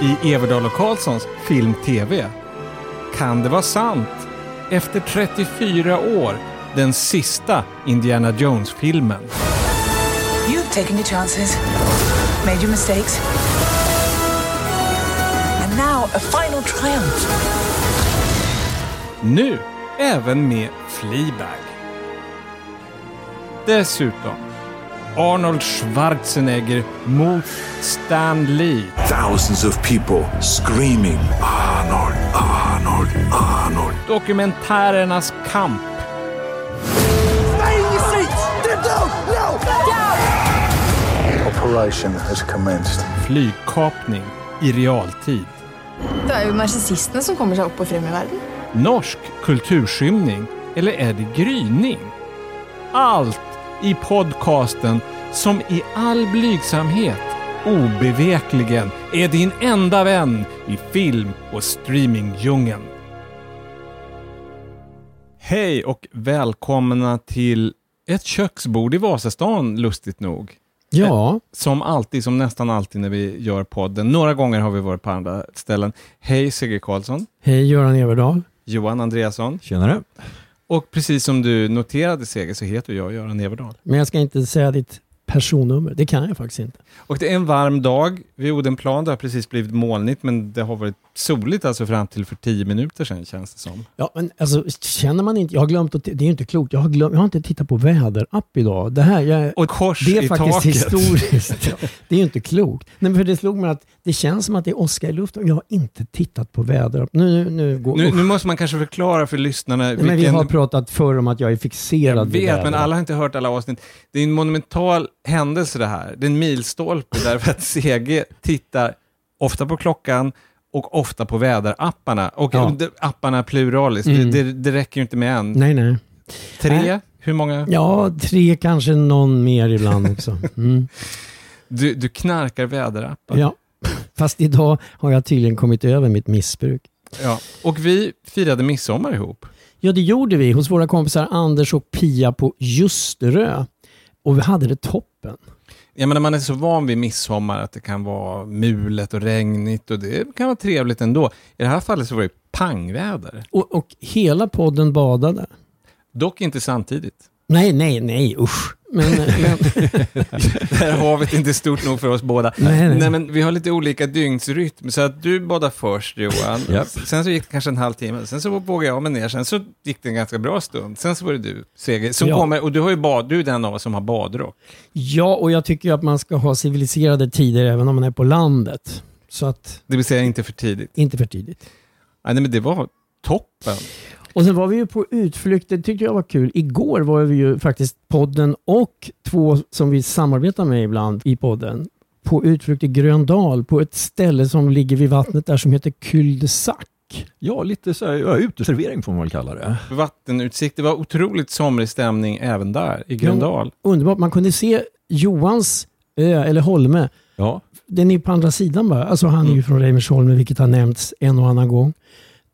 i Everdal och Karlssons Film-TV. Kan det vara sant? Efter 34 år, den sista Indiana Jones-filmen. You've taken your chances, made your mistakes. And now a final triumph. Nu även med Fleabag. Dessutom Arnold Schwarzenegger mot Stan Lee. Thousands of people screaming, Arnold, Arnold, Arnold. Dokumentärernas kamp. Operation has commenced. Flygkapning i realtid. Det er jo narsissistene som kommer seg opp og frem i verden. Norsk kulturskymning eller är det gryning? Allt i podcasten som i all blygsamhet obevekligen är din enda vän i film och streamingdjungeln. Hej och välkomna till ett köksbord i Vasastan, lustigt nog. Ja, Som alltid, som nästan alltid när vi gör podden. Några gånger har vi varit på andra ställen. Hej Sigge Karlsson, hej Göran Everdahl. Johan Andreasson. Tjenare. Och precis som du noterade Seger så heter jag Göran Everdahl. Men jag ska inte säga ditt personnummer, det kan jag faktiskt inte. Och det är en varm dag vid Odenplan. Det har precis blivit molnigt men det har varit soligt alltså fram till för tio minuter sedan känns det som. Ja, men alltså känner man inte, jag har glömt att, det är ju inte klokt, jag har, glömt, jag har inte tittat på väderapp idag. Det här, jag, Och kors det är i faktiskt taket. historiskt. Det är ju inte klokt. Nej, men för det slog mig att det känns som att det är åska i luften jag har inte tittat på väderapp. Nu, nu, nu går... Nu, nu måste man kanske förklara för lyssnarna Nej, men vi vilken... har pratat förr om att jag är fixerad Jag vid vet, men väderapp. alla har inte hört alla avsnitt. Det är en monumental händelse det här. Det är en milstolpe därför att CG tittar ofta på klockan och ofta på väderapparna. Och Ja. apparna pluraliskt, Mm. det, det, räcker ju inte med en. Nej, nej. Tre? Nej. Hur många? Ja, tre kanske någon mer ibland också. Mm. Du, du knarkar väderappar. Ja. Fast idag har jag tydligen kommit över mitt missbruk. Ja. Och vi firade midsommar ihop. Ja, det gjorde vi hos våra kompisar Anders och Pia på Ljusterö. Och vi hade det toppen. Jag menar, man är så van vid midsommar att det kan vara mulet och regnigt och det kan vara trevligt ändå. I det här fallet så var det pangväder. Och, och hela podden badade. Dock inte samtidigt. Nej, nej, nej, usch. Men, men, Det här havet är inte stort nog för oss båda. Nej, nej. men vi har lite olika dygnsrytm, så att du badade först Johan, Japp. sen så gick det kanske en halvtimme, sen så vågade jag mig ner, sen så gick det en ganska bra stund, sen så var det du, Seger, som Ja. kommer, och du har ju bad, du är den av oss som har badrock. ja, och jag tycker att man ska ha civiliserade tider även om man är på landet. Så att, Det vill säga inte för tidigt. inte för tidigt. Nej, men det var toppen. Och sen var vi ju på utflykt, det tyckte jag var kul. Igår var vi ju faktiskt podden och två som vi samarbetar med ibland i podden på utflykt i Gröndal på ett ställe som ligger vid vattnet där som heter Cul de Sac. Ja, lite så här, ja, uteservering får man väl kalla det. Vattenutsikt, det var otroligt somrig stämning även där, i Gröndal. Underbart, man kunde se Johans ö, eller Holme, Ja, den är på andra sidan bara. Alltså han är ju Mm. från Reimersholme vilket har nämnts en och annan gång.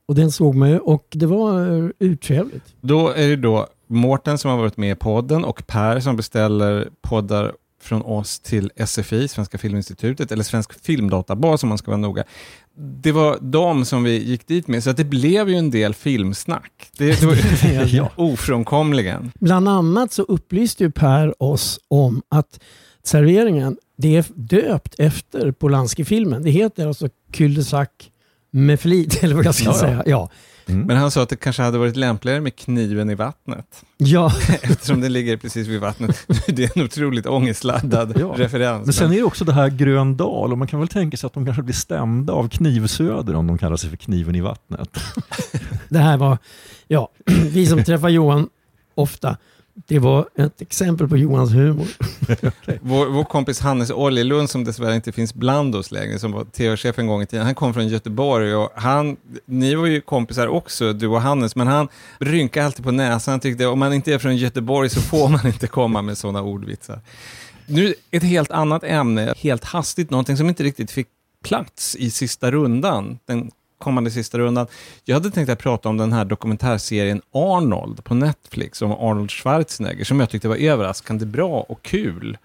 Och den såg man ju och det var eh, urtrevligt. Då är det då Mårten som har varit med i podden och Per som beställer poddar från oss till SFI, Svenska Filminstitutet, eller Svensk Filmdatabas om man ska vara noga. Det var de som vi gick dit med, så att det blev ju en del filmsnack. Det, det var Ja. ofrånkomligen. Bland annat så upplyste ju Per oss om att serveringen, det är döpt efter Polanski-filmen. Det heter alltså Cul de Sac med flit, eller vad jag ska Ja, säga. Ja. Mm. Men han sa att det kanske hade varit lämpligare med kniven i vattnet, Ja. eftersom den ligger precis vid vattnet. Det är en otroligt ångestladdad Ja. referens. Men sen är det också det här Gröndal och man kan väl tänka sig att de kanske blir stämda av Knivsöder om de kallar sig för kniven i vattnet. Det här var, ja, vi som träffar Johan ofta, det var ett exempel på Johans humor. Vår, vår kompis Hannes Oljelund, som dessvärre inte finns bland oss längre, som var tv-chef en gång i tiden, han kom från Göteborg och han, ni var ju kompisar också, du och Hannes, men han rynkade alltid på näsan, han tyckte om man inte är från Göteborg så får man inte komma med sådana ordvitsar. Nu ett helt annat ämne, helt hastigt, någonting som inte riktigt fick plats i sista rundan, den kommande sista rundan. Jag hade tänkt att prata om den här dokumentärserien Arnold på Netflix, om Arnold Schwarzenegger, som jag tyckte var överraskande bra och kul.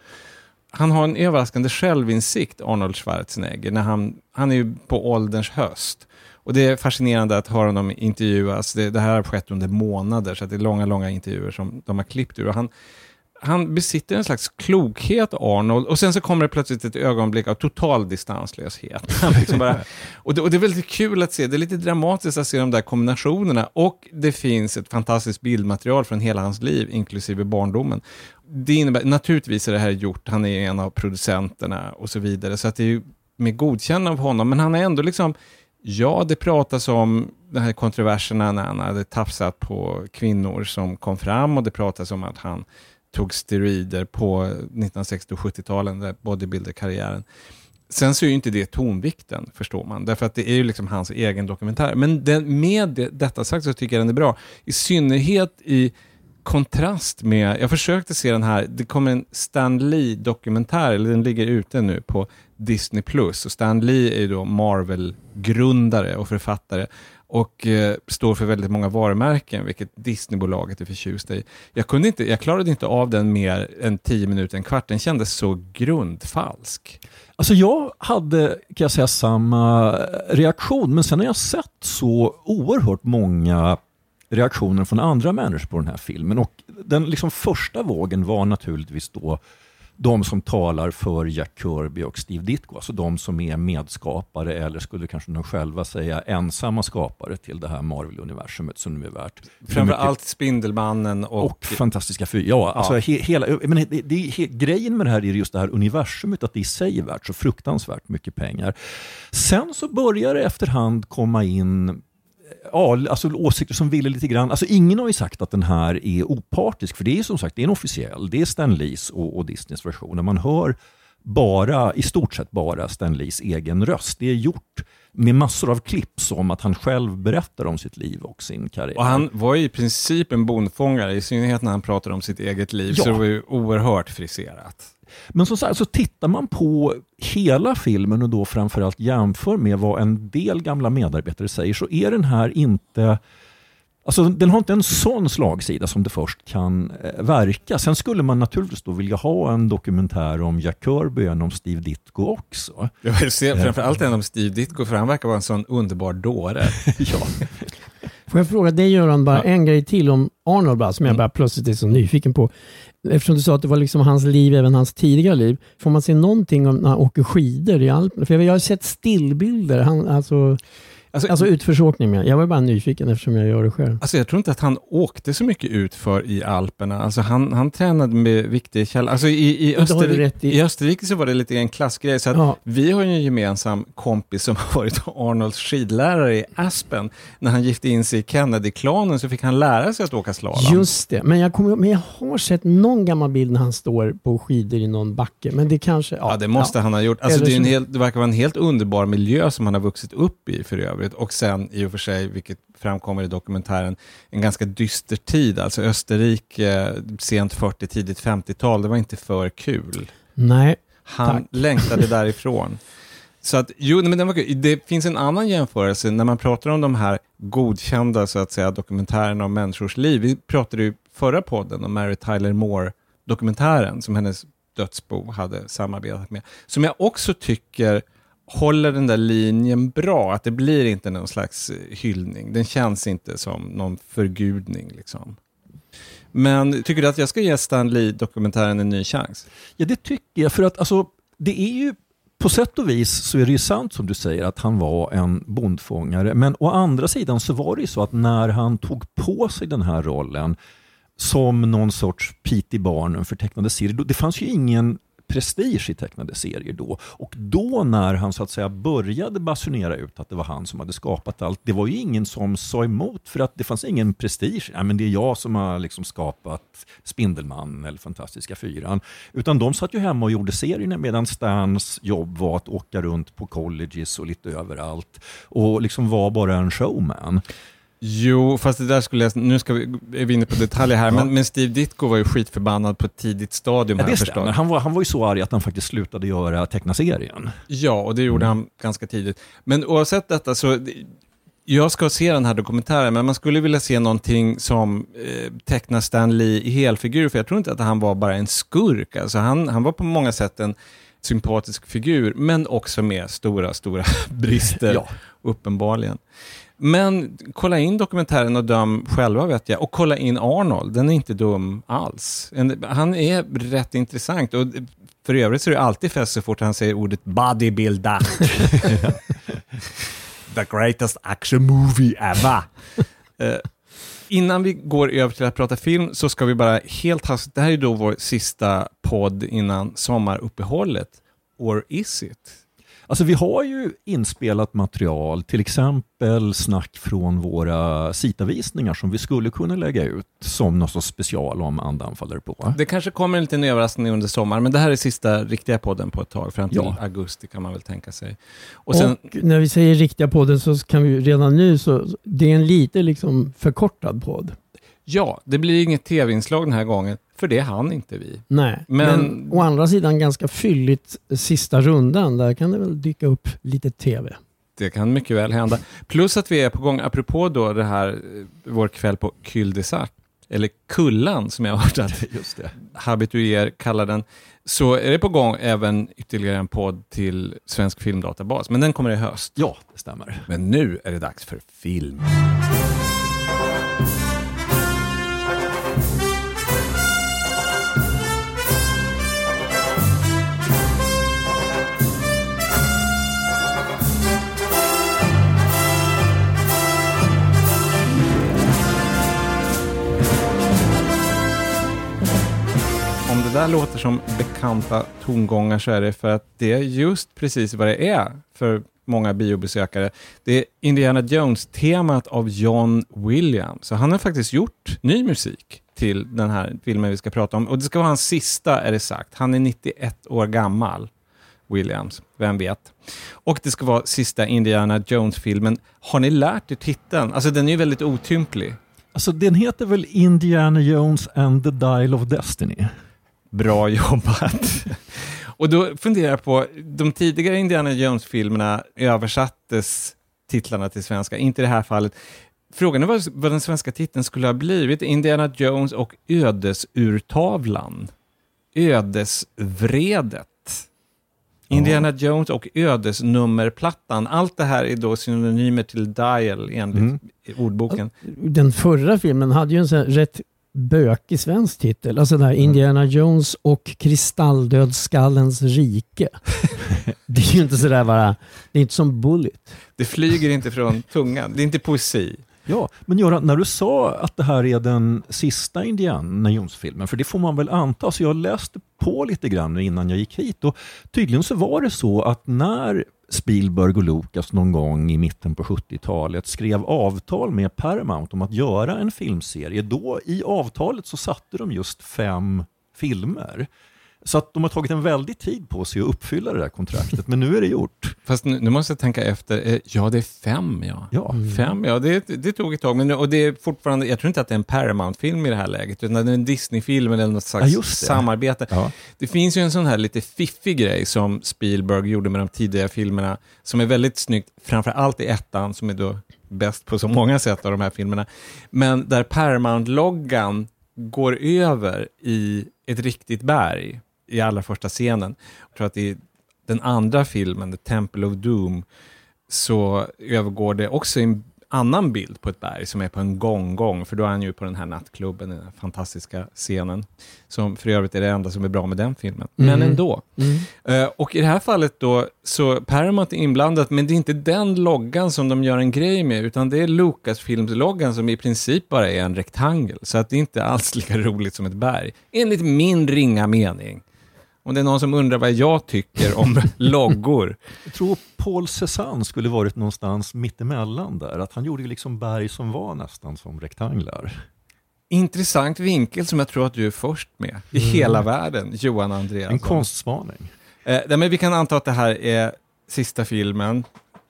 han har en överraskande självinsikt, Arnold Schwarzenegger, när han, han är ju på ålderns höst. Och det är fascinerande att höra honom intervjuas. Det, det här har skett under månader, så det är långa, långa intervjuer som de har klippt ur. Och han, han besitter en slags klokhet, Arnold, och sen så kommer det plötsligt ett ögonblick av total distanslöshet. Liksom bara, och, det, och det är väldigt kul att se, det är lite dramatiskt att se de där kombinationerna, och det finns ett fantastiskt bildmaterial från hela hans liv, inklusive barndomen. Det innebär, naturligtvis är det här gjort, han är en av producenterna och så vidare, så att det är med godkännande av honom, men han är ändå liksom Ja, det pratas om de här kontroverserna när han hade tafsat på kvinnor som kom fram och det pratas om att han tog steroider på 1960 och 70-talen, bodybuilder-karriären. Sen så är ju inte det tonvikten, förstår man, därför att det är ju liksom hans egen dokumentär. Men den, med det, detta sagt så tycker jag den är bra, i synnerhet i kontrast med, jag försökte se den här, det kommer en Stan Lee-dokumentär, eller den ligger ute nu på Disney+. Plus och Stan Lee är ju då Marvel-grundare och författare och eh, står för väldigt många varumärken, vilket Disneybolaget är förtjust i. Jag, kunde inte, jag klarade inte av den mer än tio minuter, en kvart. Den kändes så grundfalsk. Alltså jag hade, kan jag säga, samma reaktion, men sen har jag sett så oerhört många reaktioner från andra människor på den här filmen. Och den liksom första vågen var naturligtvis då de som talar för Jack Kirby och Steve Ditko, alltså de som är medskapare eller skulle kanske de själva säga ensamma skapare till det här Marvel-universumet som nu är värt. Framförallt Spindelmannen och... och Fantastiska Fyra. Ja, Alltså he, hela, men det, det, he, grejen med det här är just det här universumet, att det i sig är värt så fruktansvärt mycket pengar. Sen så börjar det efterhand komma in ja, alltså åsikter som ville lite grann. Alltså ingen har ju sagt att den här är opartisk, för det är som sagt det är en officiell, det är Stan Lees och, och Disneys version. Man hör bara, i stort sett bara Stan Lees egen röst. Det är gjort med massor av klipp som att han själv berättar om sitt liv och sin karriär. Och han var i princip en bondfångare, i synnerhet när han pratar om sitt eget liv, Ja. så det var ju oerhört friserat. Men som sagt, så tittar man på hela filmen och då framförallt jämför med vad en del gamla medarbetare säger så är den här inte Alltså, den har inte en sån slagsida som det först kan eh, verka. Sen skulle man naturligtvis då vilja ha en dokumentär om Jack Kirby och en om Steve Ditko också. Jag vill se framförallt en om Steve Ditko, för han verkar vara en sån underbar dåre. ja. Får jag fråga dig Göran, bara en grej till om Arnold bara, som jag bara plötsligt är så nyfiken på. Eftersom du sa att det var liksom hans liv, även hans tidiga liv. Får man se någonting om när han åker skidor i Alperna? För jag har sett stillbilder, han, alltså, Alltså, alltså utförsåkning med. Jag var bara nyfiken eftersom jag gör det själv. Alltså jag tror inte att han åkte så mycket ut för i Alperna. Alltså han, han tränade med viktiga källor. Alltså i, i, Österrike, i. i Österrike så var det lite en klassgrej. Så att Ja. Vi har ju en gemensam kompis som har varit Arnolds skidlärare i Aspen. När han gifte in sig i Kennedy-klanen så fick han lära sig att åka slalom. Just det, men jag, kommer, men jag har sett någon gammal bild när han står på skidor i någon backe. Men det kanske... Ja, Ja, det måste han ha gjort. Alltså, Eller det, är en helt, det verkar vara en helt underbar miljö som han har vuxit upp i för övrigt. Och sen i och för sig, vilket framkommer i dokumentären, en ganska dyster tid. Alltså Österrike, sent 40, tidigt 50-tal, det var inte för kul. Nej, Han Tack. längtade därifrån. Så att, jo, men den var kul. Det finns en annan jämförelse när man pratar om de här godkända så att säga, dokumentärerna om människors liv. Vi pratade ju förra podden om Mary Tyler Moore-dokumentären som hennes dödsbo hade samarbetat med. Som jag också tycker håller den där linjen bra, att det blir inte någon slags eh, hyllning. Den känns inte som någon förgudning. Liksom. Men tycker du att jag ska ge Stan Lee-dokumentären en ny chans? Ja, det tycker jag. För att alltså, det är ju på sätt och vis så är det ju sant som du säger att han var en bondfångare. Men å andra sidan så var det ju så att när han tog på sig den här rollen som någon sorts Pete i barnen för tecknade serier, det fanns ju ingen prestige i tecknade serier då. Och då när han så att säga började basunera ut att det var han som hade skapat allt, det var ju ingen som sa emot för att det fanns ingen prestige. Nej, men det är jag som har liksom skapat Spindelmannen eller Fantastiska Fyran. Utan de satt ju hemma och gjorde serierna medan Stans jobb var att åka runt på colleges och lite överallt och liksom var bara en showman. Jo, fast det där skulle jag... Nu ska vi, är vi inne på detaljer här, men, men Steve Ditko var ju skitförbannad på ett tidigt stadium. Ja, det stämmer. Han var, han var ju så arg att han faktiskt slutade göra teckna serien. Ja, och det gjorde Mm. han ganska tidigt. Men oavsett detta så... Jag ska se den här dokumentären, men man skulle vilja se någonting som eh, tecknar Stan Lee i helfigur, för jag tror inte att han var bara en skurk. Alltså han, han var på många sätt en sympatisk figur, men också med stora, stora brister, Ja. uppenbarligen. Men kolla in dokumentären och döm själva vet jag. Och kolla in Arnold, den är inte dum alls. Han är rätt intressant. Och för övrigt så är det alltid fest så fort han säger ordet bodybuilder. The greatest action movie ever. Eh, innan vi går över till att prata film så ska vi bara helt hastigt, det här är då vår sista podd innan sommaruppehållet. Or is it? Alltså vi har ju inspelat material, till exempel snack från våra sitavisningar som vi skulle kunna lägga ut som någon sorts special om andan faller på. Det kanske kommer en liten överraskning under sommaren, men det här är sista riktiga podden på ett tag, fram till Ja. augusti kan man väl tänka sig. Och sen, Och när vi säger riktiga podden så kan vi redan nu så det är en lite liksom förkortad podd. Ja, det blir inget tv-inslag den här gången, för det hann inte vi. Nej, Men- men, å andra sidan ganska fylligt sista rundan. Där kan det väl dyka upp lite tv. Det kan mycket väl hända. Plus att vi är på gång, apropå då det här, eh, vår kväll på Cul de Sac, eller Kullan som jag har hört att Just det. habituer kallar den, så är det på gång även ytterligare en podd till Svensk Filmdatabas, men den kommer i höst. Ja, det stämmer. Men nu är det dags för film. Där låter som bekanta tongångar så är det för att det är just precis vad det är för många biobesökare. Det är Indiana Jones-temat av John Williams. Så han har faktiskt gjort ny musik till den här filmen vi ska prata om. Och det ska vara hans sista, är det sagt. Han är 91 år gammal, Williams. Vem vet? Och det ska vara sista Indiana Jones-filmen. Har ni lärt er titeln? Alltså den är ju väldigt otymplig. Alltså den heter väl Indiana Jones and the Dial of Destiny? Bra jobbat. Och då funderar jag på, de tidigare Indiana Jones-filmerna översattes titlarna till svenska, inte i det här fallet. Frågan är vad, vad den svenska titeln skulle ha blivit. Indiana Jones och ödesurtavlan. Ödesvredet. Indiana Jones och ödesnummerplattan. Allt det här är då synonymer till dial enligt Mm. ordboken. Den förra filmen hade ju en sån rätt bökig svensk titel. Alltså där Indiana Jones och Kristalldödskallens rike. det är ju inte sådär bara, det är inte som Bullet. Det flyger inte från tungan. Det är inte poesi. Ja, men Göran, när du sa att det här är den sista Indiana Jones-filmen, för det får man väl anta, så jag läste på lite grann innan jag gick hit och tydligen så var det så att när Spielberg och Lucas någon gång i mitten på 70-talet skrev avtal med Paramount om att göra en filmserie, då i avtalet så satte de just fem filmer. Så att de har tagit en väldig tid på sig att uppfylla det där kontraktet, men nu är det gjort. Fast nu, nu måste jag tänka efter. Eh, Ja, det är fem, ja. Ja, Fem, ja. Det, det tog ett tag. Men, och det är fortfarande, jag tror inte att det är en Paramount-film i det här läget, utan det är en Disney-film eller något slags Ja, samarbete. ja. Det finns ju en sån här lite fiffig grej som Spielberg gjorde med de tidiga filmerna, som är väldigt snyggt, framför allt i ettan, som är då bäst på så många sätt av de här filmerna. Men där Paramount-loggan går över i ett riktigt berg i allra första scenen. Jag tror att i den andra filmen, The Temple of Doom, så övergår det också i en annan bild på ett berg som är på en gånggång, för då är han ju på den här nattklubben, den här fantastiska scenen, som för övrigt är det enda som är bra med den filmen. Men Mm. ändå. Eh, och i det här fallet då, så Paramount är inblandat, men det är inte den loggan som de gör en grej med, utan det är Lucasfilms-loggan som i princip bara är en rektangel, så att det är inte alls lika roligt som ett berg. Enligt min ringa mening. Om det är någon som undrar vad jag tycker om loggor, Jag tror Paul Cézanne skulle varit någonstans mittemellan där. Att han gjorde liksom berg som var nästan som rektanglar. intressant vinkel som jag tror att du är först med i hela världen, Johan Andreasson. En konstspaning. Eh, men vi kan anta att det här är sista filmen.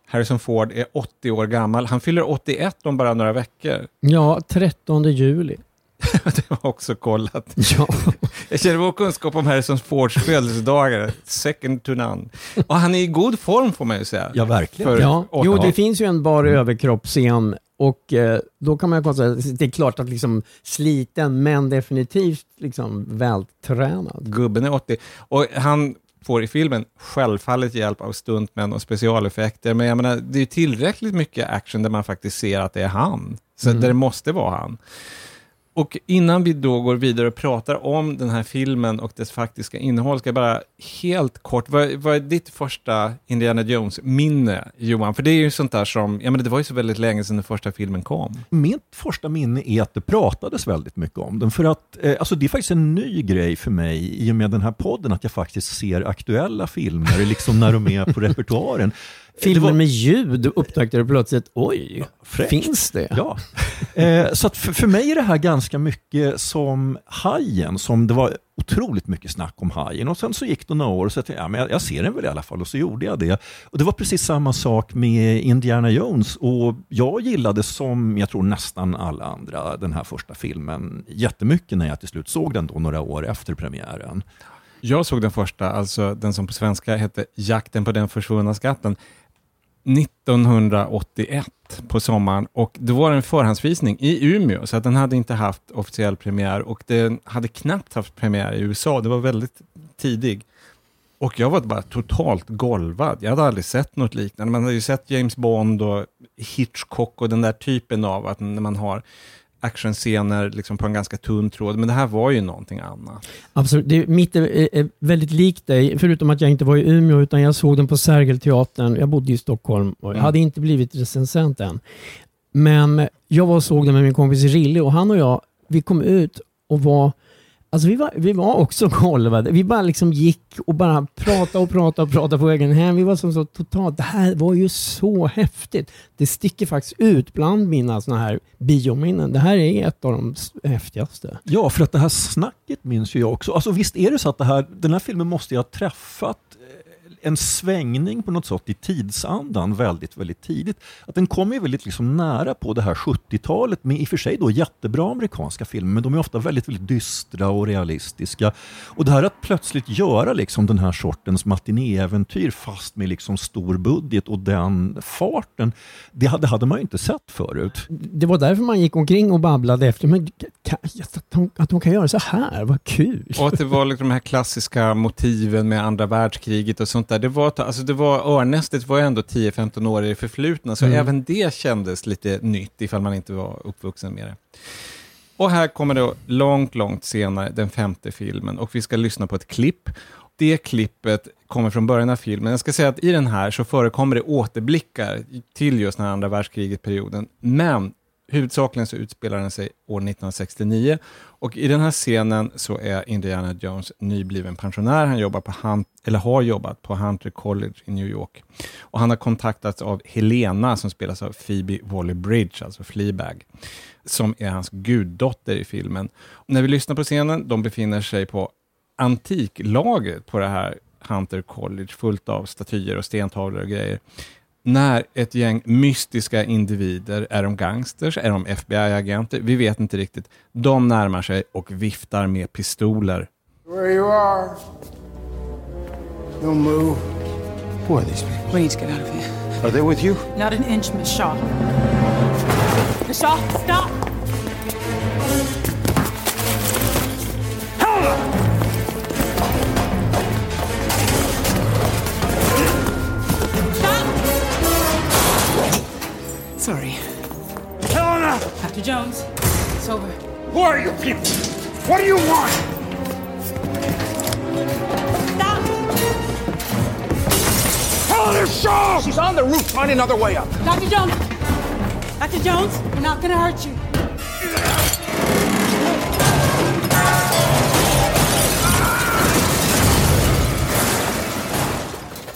Harrison Ford är 80 år gammal. Han fyller 81 om bara några veckor. Ja, 13 juli. det var också kollat. Ja. Jag känner vår kunskap om Harrison Fords födelsedagar, second to none. Och han är i god form får man ju säga. Ja, verkligen. För Ja, jo, det finns ju en bar överkroppsscen och eh, då kan man ju konstatera att det är klart att liksom sliten men definitivt liksom vältränad. Gubben är 80. Och han får i filmen självfallet hjälp av stuntmän och specialeffekter, men jag menar, det är tillräckligt mycket action där man faktiskt ser att det är han. Så Mm. där det måste vara han. Och innan vi då går vidare och pratar om den här filmen och dess faktiska innehåll, ska jag bara helt kort, vad, vad är ditt första Indiana Jones-minne, Johan? För det är ju sånt där som, ja men det var ju så väldigt länge sedan den första filmen kom. Mitt första minne är att det pratades väldigt mycket om den. För att, eh, alltså det är faktiskt en ny grej för mig i och med den här podden, att jag faktiskt ser aktuella filmer liksom när de är på repertoaren. Filmer var- med ljud upptäckte du plötsligt, oj, Fräckt. finns det? Ja. Eh, så att för, för mig är det här ganska mycket som Hajen, som det var otroligt mycket snack om Hajen. Och sen så gick det några år och så tänkte jag, ja, men jag, jag ser den väl i alla fall och så gjorde jag det. Och det var precis samma sak med Indiana Jones och jag gillade som, jag tror nästan alla andra, den här första filmen jättemycket när jag till slut såg den då några år efter premiären. Jag såg den första, alltså den som på svenska hette Jakten på den försvunna skatten, 1981 på sommaren och det var en förhandsvisning i Umeå så att den hade inte haft officiell premiär och den hade knappt haft premiär i USA. Det var väldigt tidig. Och jag var bara totalt golvad. Jag hade aldrig sett något liknande. Man hade ju sett James Bond och Hitchcock och den där typen av att när man har actionscener liksom på en ganska tunn tråd. Men det här var ju någonting annat. Absolut. Det, mitt är, är, är väldigt likt dig, förutom att jag inte var i Umeå utan jag såg den på Sergelteatern. Jag bodde i Stockholm och jag Mm. hade inte blivit recensent än. Men jag var och såg den med min kompis Rille och han och jag, vi kom ut och var Alltså vi var, vi var också golvade. Vi bara liksom gick och bara pratade och pratade och pratade på vägen hem. Vi var som så totalt, det här var ju så häftigt. Det sticker faktiskt ut bland mina såna här biominnen. Det här är ett av de häftigaste. Ja, för att det här snacket minns ju jag också. Alltså visst är det så att det här, den här filmen måste jag ha träffat en svängning på något sätt i tidsandan väldigt, väldigt tidigt. Att den kommer ju väldigt liksom nära på det här 70-talet med i och för sig då jättebra amerikanska filmer, men de är ofta väldigt, väldigt dystra och realistiska. Och det här att plötsligt göra liksom den här sortens matinéäventyr fast med liksom stor budget och den farten, det hade, hade man ju inte sett förut. Det var därför man gick omkring och babblade efter. Men kan, att, de, att de kan göra så här, vad kul! Och att det var liksom de här klassiska motiven med andra världskriget och sånt där. Det var, alltså det var, örnästet var ju ändå 10-15 år i det förflutna, så Mm. även det kändes lite nytt ifall man inte var uppvuxen med det. Och här kommer då långt, långt senare den femte filmen och vi ska lyssna på ett klipp. Det klippet kommer från början av filmen. Jag ska säga att i den här så förekommer det återblickar till just den här andra världskriget-perioden, men huvudsakligen så utspelar den sig år 1969 och i den här scenen så är Indiana Jones nybliven pensionär. Han jobbar på Hunt, eller har jobbat på Hunter College i New York. Och han har kontaktats av Helena som spelas av Phoebe Waller-Bridge, alltså Fleabag, som är hans guddotter i filmen. När vi lyssnar på scenen, de befinner sig på antiklagret på det här Hunter College, fullt av statyer och stentavlor och grejer när ett gäng mystiska individer, är de gangsters, är de FBI-agenter, vi vet inte riktigt, de närmar sig och viftar med pistoler. Where you are. Don't move. Who are these people? We need to get out of here. Are they with you? Not an inch, Miss Shaw. Miss Shaw, stop! Stop! Sorry. Helena! Dr. Jones, it's over. Who are you people? What do you want? Stop! Helena Shaw! She's on the roof. Find another way up. Dr. Jones! Dr. Jones, we're not gonna hurt you.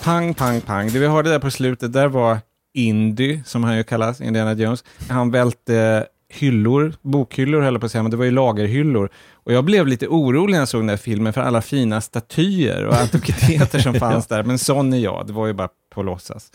Pang, pang, pang. Det vi hörde där på slutet, där var Indy, som han ju kallas, Indiana Jones. Han välte hyllor, bokhyllor höll jag på att säga, men det var ju lagerhyllor. Och jag blev lite orolig när jag såg den här filmen för alla fina statyer och antikviteter som fanns där. Men sån är jag, det var ju bara på låtsas.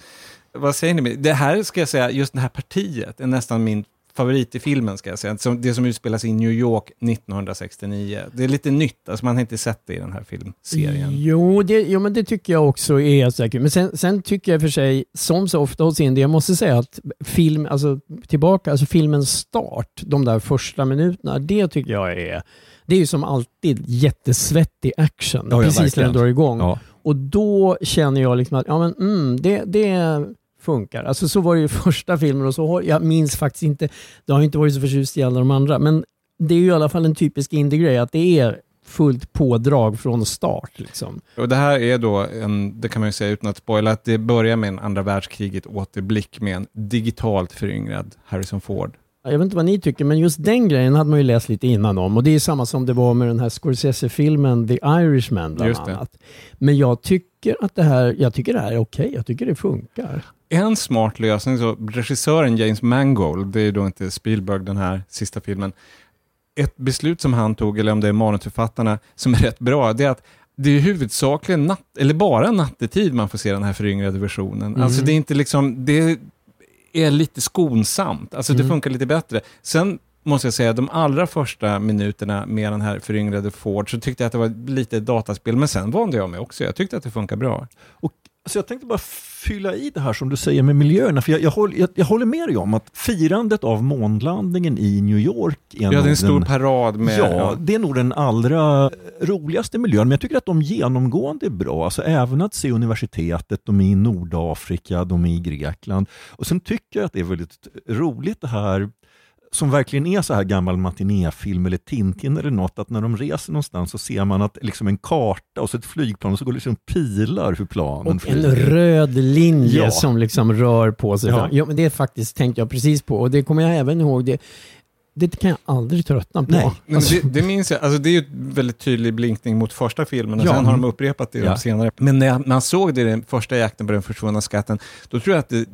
Vad säger ni? Det här ska jag säga, just det här partiet är nästan min favorit i filmen, ska jag säga. Det som utspelas i New York 1969. Det är lite nytt, alltså man har inte sett det i den här filmserien. Jo, det, jo, men det tycker jag också är säkert. Men sen, sen tycker jag för sig, som så ofta hos Indien, jag måste säga att film, alltså tillbaka, alltså filmens start, de där första minuterna, det tycker jag är det är ju som alltid jättesvettig action Ja, precis när den drar igång. Ja. Och då känner jag liksom att ja, men, mm, det, det funkar. Alltså, så var det ju första filmen och så har, jag minns faktiskt inte, det har inte varit så förtjust i alla de andra, men det är ju i alla fall en typisk indie-grej att det är fullt pådrag från start. Liksom. Och det här är då, en, det kan man ju säga utan att spoila, att det börjar med en andra världskriget återblick med en digitalt föryngrad Harrison Ford. Jag vet inte vad ni tycker, men just den grejen hade man ju läst lite innan om. Och det är samma som det var med den här Scorsese-filmen The Irishman bland annat. Men jag tycker att det här, jag tycker det här är okej. Jag tycker det funkar. En smart lösning, så regissören James Mangold, det är då inte Spielberg den här sista filmen, ett beslut som han tog, eller om det är manusförfattarna, som är rätt bra, det är att det är huvudsakligen natt, eller bara nattetid man får se den här föryngrade versionen. Alltså det är inte liksom, det är lite skonsamt, alltså det funkar lite bättre. Sen måste jag säga, de allra första minuterna med den här föryngrade Ford, så tyckte jag att det var lite dataspel, men sen vande jag mig också. Jag tyckte att det funkar bra. Och, alltså jag tänkte bara fylla i det här som du säger med miljöerna, för jag, jag, håller, jag, jag håller med dig om att firandet av månlandningen i New York är Vi hade nog en stor den, parad med... Ja, det är nog den allra roligaste miljön, men jag tycker att de genomgående är bra. Alltså även att se universitetet, de är i Nordafrika, de är i Grekland. Och sen tycker jag att det är väldigt roligt det här som verkligen är så här gammal matinéfilm eller Tintin eller något, att när de reser någonstans så ser man att liksom en karta och så ett flygplan och så går det liksom pilar hur planen Och en flyger. röd linje Ja. som liksom rör på sig. Ja. Ja. Men det faktiskt tänkte jag precis på och det kommer jag även ihåg. Det, det kan jag aldrig tröttna på. Nej. Men det, det minns jag, alltså det är ju en väldigt tydlig blinkning mot första filmen och Ja. sen har de upprepat det Ja. senare. Men när man såg det i den första jakten på den försvunna skatten, då tror jag att det,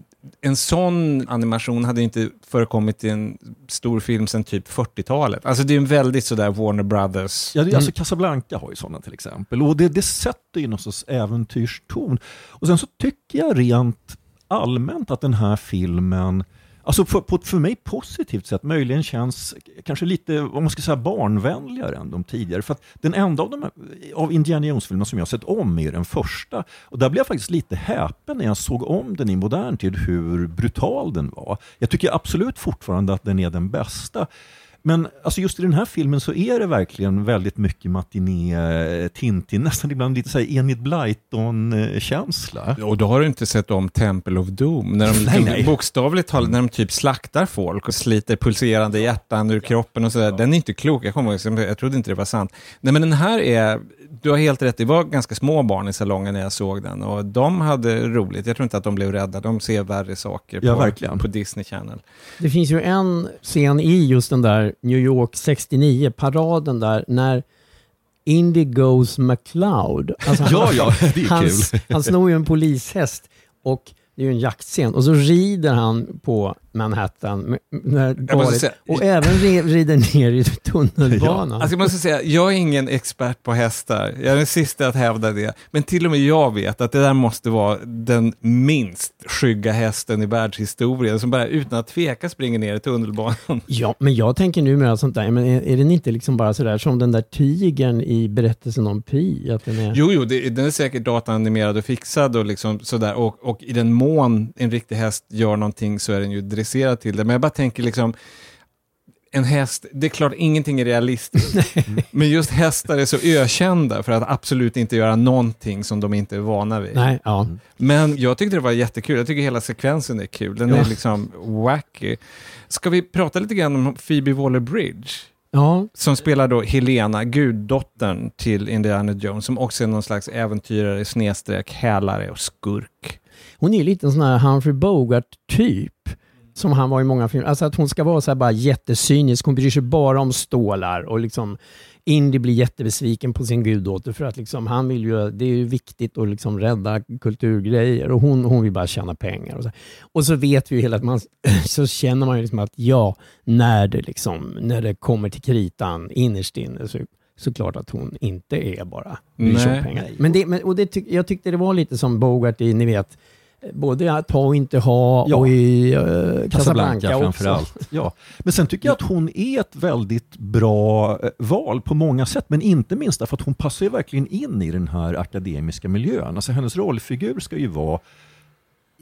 en sån animation hade inte förekommit i en stor film sedan typ 40-talet. Alltså det är en väldigt sådär Warner Brothers. Ja, det, alltså Casablanca har ju sådana till exempel. Och det, det sätter ju någon sorts äventyrston. Och sen så tycker jag rent allmänt att den här filmen Alltså för, på ett för mig positivt sätt möjligen känns kanske lite, vad man ska säga, barnvänligare än de tidigare. För att den enda av, de här, av Indiana Jones-filmerna som jag har sett om är den första. Och där blev jag faktiskt lite häpen när jag såg om den i modern tid, hur brutal den var. Jag tycker absolut fortfarande att den är den bästa. Men alltså just i den här filmen så är det verkligen väldigt mycket matiné, eh, Tintin, nästan ibland lite så här Enid Blyton-känsla. Och då har du inte sett om Temple of Doom, när de Nej, nej. bokstavligt talat, när de typ slaktar folk och sliter pulserande hjärtan ur kroppen och sådär. Den är inte klok, jag kommer ihåg, jag trodde inte det var sant. Nej men den här är, du har helt rätt, det var ganska små barn i salongen när jag såg den och de hade roligt. Jag tror inte att de blev rädda, de ser värre saker Ja, på, verkligen. på Disney Channel. Det finns ju en scen i just den där New York 69, paraden där, när Indy Goes McCloud. Alltså Ja, ja, det är han, kul. han snor ju en polishäst och det är ju en jaktscen och så rider han på Manhattan med, med galet, säga- och även ri- rider ner i tunnelbanan. Alltså jag måste säga, jag är ingen expert på hästar. Jag är den sista att hävda det. Men till och med jag vet att det där måste vara den minst skygga hästen i världshistorien som bara utan att tveka springer ner i tunnelbanan. Ja, men jag tänker numera sånt där, men är, är den inte liksom bara sådär som den där tigern i berättelsen om Pi? Att den är... Jo, jo, det, den är säkert dataanimerad och fixad och liksom sådär. Och, och i den mån en riktig häst gör någonting så är den ju dresserad till det. Men jag bara tänker liksom, en häst, det är klart ingenting är realistiskt. men just hästar är så ökända för att absolut inte göra någonting som de inte är vana vid. Nej, ja. Men jag tyckte det var jättekul. Jag tycker hela sekvensen är kul. Den Ja. är liksom wacky. Ska vi prata lite grann om Phoebe Waller-Bridge? ja. Som spelar då Helena, guddottern till Indiana Jones, som också är någon slags äventyrare, snedstreck, hälare och skurk. Hon är ju lite en sån här Humphrey Bogart-typ. Som han var i många filmer. Alltså att hon ska vara så här bara jättecynisk. Hon bryr sig bara om stålar. Och liksom Indy blir jättebesviken på sin guddotter för att liksom, han vill ju, det är ju viktigt att liksom rädda kulturgrejer och hon, hon vill bara tjäna pengar. Och så, och så vet vi ju hela att man, så känner man ju liksom att ja, när det, liksom, när det kommer till kritan innerst inne så såklart att hon inte är bara bryr sig om pengar. Men det, men, och det tyck, jag tyckte det var lite som Bogart i, ni vet, Både att ha och inte ha Ja. och i uh, Casablanca Casablanca framförallt. Ja. Men sen tycker jag att hon är ett väldigt bra eh, val på många sätt, men inte minst därför att hon passar ju verkligen in i den här akademiska miljön. Alltså hennes rollfigur ska ju vara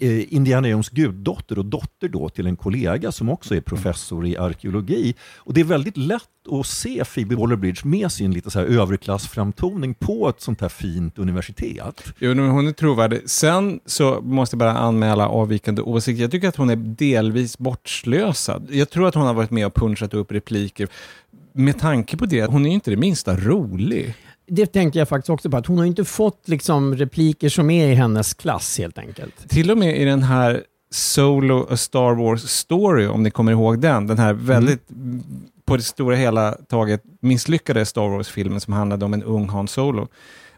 eh, Indiana Jones guddotter och dotter då till en kollega som också är professor i arkeologi. Och det är väldigt lätt att se Phoebe Waller-Bridge med sin lite så här överklassframtoning på ett sånt här fint universitet. Jo, men hon är trovärdig. Sen så måste jag bara anmäla avvikande åsikter. Jag tycker att hon är delvis bortslösad. Jag tror att hon har varit med och punchat upp repliker. Med tanke på det, hon är ju inte det minsta rolig. Det tänkte jag faktiskt också på, att hon har inte fått liksom repliker som är i hennes klass helt enkelt. Till och med i den här Solo A Star Wars Story, om ni kommer ihåg den, den här väldigt, på det stora hela taget, misslyckade Star Wars-filmen som handlade om en ung Han Solo.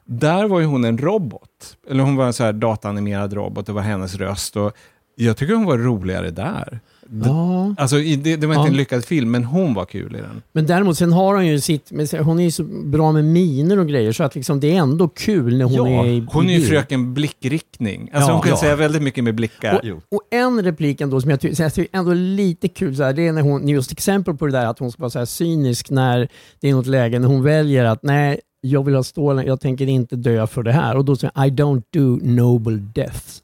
Där var ju hon en robot, eller hon var en så här dataanimerad robot, det var hennes röst. Och jag tycker hon var roligare där. D- Ja. Alltså, det, det var inte Ja. en lyckad film, men hon var kul i den. Men däremot sen har hon ju sitt, men hon är ju så bra med miner och grejer så att liksom det är ändå kul när hon Ja, är i Hon är ju fröken blickriktning. Alltså Ja. hon kan Ja. säga väldigt mycket med blickar. Jo. Och en replik ändå som jag ty- tycker ändå är lite kul, så här, det är när hon, just exempel på det där att hon ska vara så här cynisk när det är något läge när hon väljer att nej, jag vill ha stålen, jag tänker inte dö för det här. Och då säger I don't do noble deaths.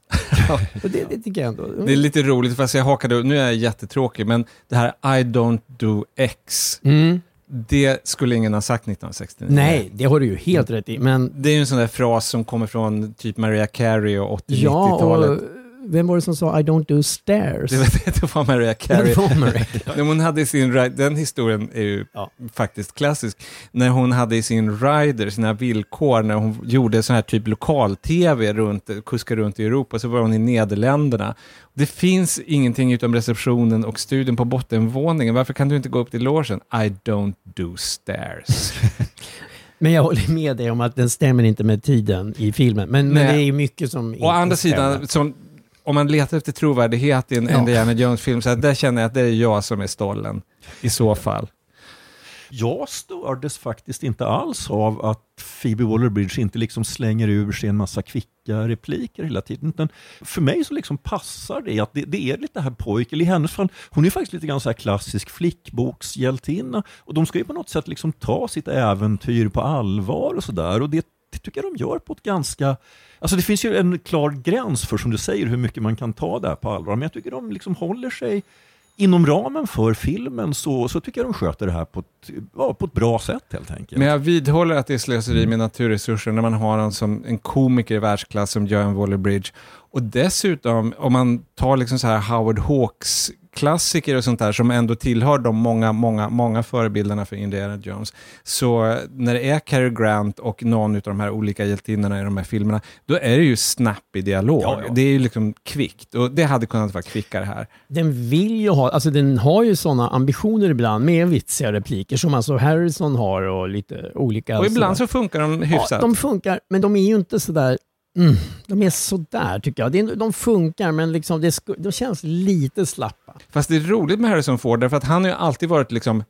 och det, det tycker jag ändå. Det är lite roligt, fast jag hakade nu är jag jättetråkig, men det här I don't do X, Mm. det skulle ingen ha sagt 1969. Nej, det har du ju helt rätt i. Men Det är ju en sån där fras som kommer från typ Mariah Carey och ja, 80-90-talet. och vem var det som sa I don't do stairs? Det var, det var Mariah Carey. Det var Mariah. Hon hade sin, den historien är ju Ja. faktiskt klassisk. När hon hade i sin rider, sina villkor, när hon gjorde sån här typ lokal-tv runt, kuskade runt i Europa, så var hon i Nederländerna. Det finns ingenting utom receptionen och studion på bottenvåningen. Varför kan du inte gå upp till logen? I don't do stairs. Men jag håller med dig om att den stämmer inte med tiden i filmen. Men, men det är ju mycket som Å andra stämmer. sidan, som, om man letar efter trovärdighet i en Ja. Indiana Jones-film, så här, där känner jag att det är jag som är stollen. I så fall. Jag stördes faktiskt inte alls av att Phoebe Waller-Bridge inte liksom slänger ur sig en massa kvicka repliker hela tiden. Utan för mig så liksom passar det att det, det är lite här pojk, eller i hennes fall, hon är faktiskt lite grann så här klassisk flickbokshjältinna. Och de ska ju på något sätt liksom ta sitt äventyr på allvar och sådär. Och det, det tycker jag de gör på ett ganska... Alltså det finns ju en klar gräns för, som du säger, hur mycket man kan ta det här på allvar. Men jag tycker de liksom håller sig inom ramen för filmen så, så tycker jag de sköter det här på ett, ja, på ett bra sätt helt enkelt. Men jag vidhåller att det är slöseri med naturresurser när man har en, som, en komiker i världsklass som Joan Waller-Bridge. Och dessutom, om man tar liksom så här Howard Hawks klassiker och sånt där som ändå tillhör de många, många, många förebilderna för Indiana Jones. Så när det är Cary Grant och någon av de här olika hjältinnorna i de här filmerna, då är det ju snappy dialog. Ja, ja. Det är ju liksom kvickt och det hade kunnat vara kvickare här. Den vill ju ha, alltså den har ju sådana ambitioner ibland med vitsiga repliker som alltså Harrison har och lite olika. Och ibland sådär. så funkar de hyfsat. Ja, de funkar, men de är ju inte sådär Mm, de är sådär tycker jag. De funkar men liksom det, de känns lite slappa. Fast det är roligt med Harrison Ford därför att han har ju alltid varit liksom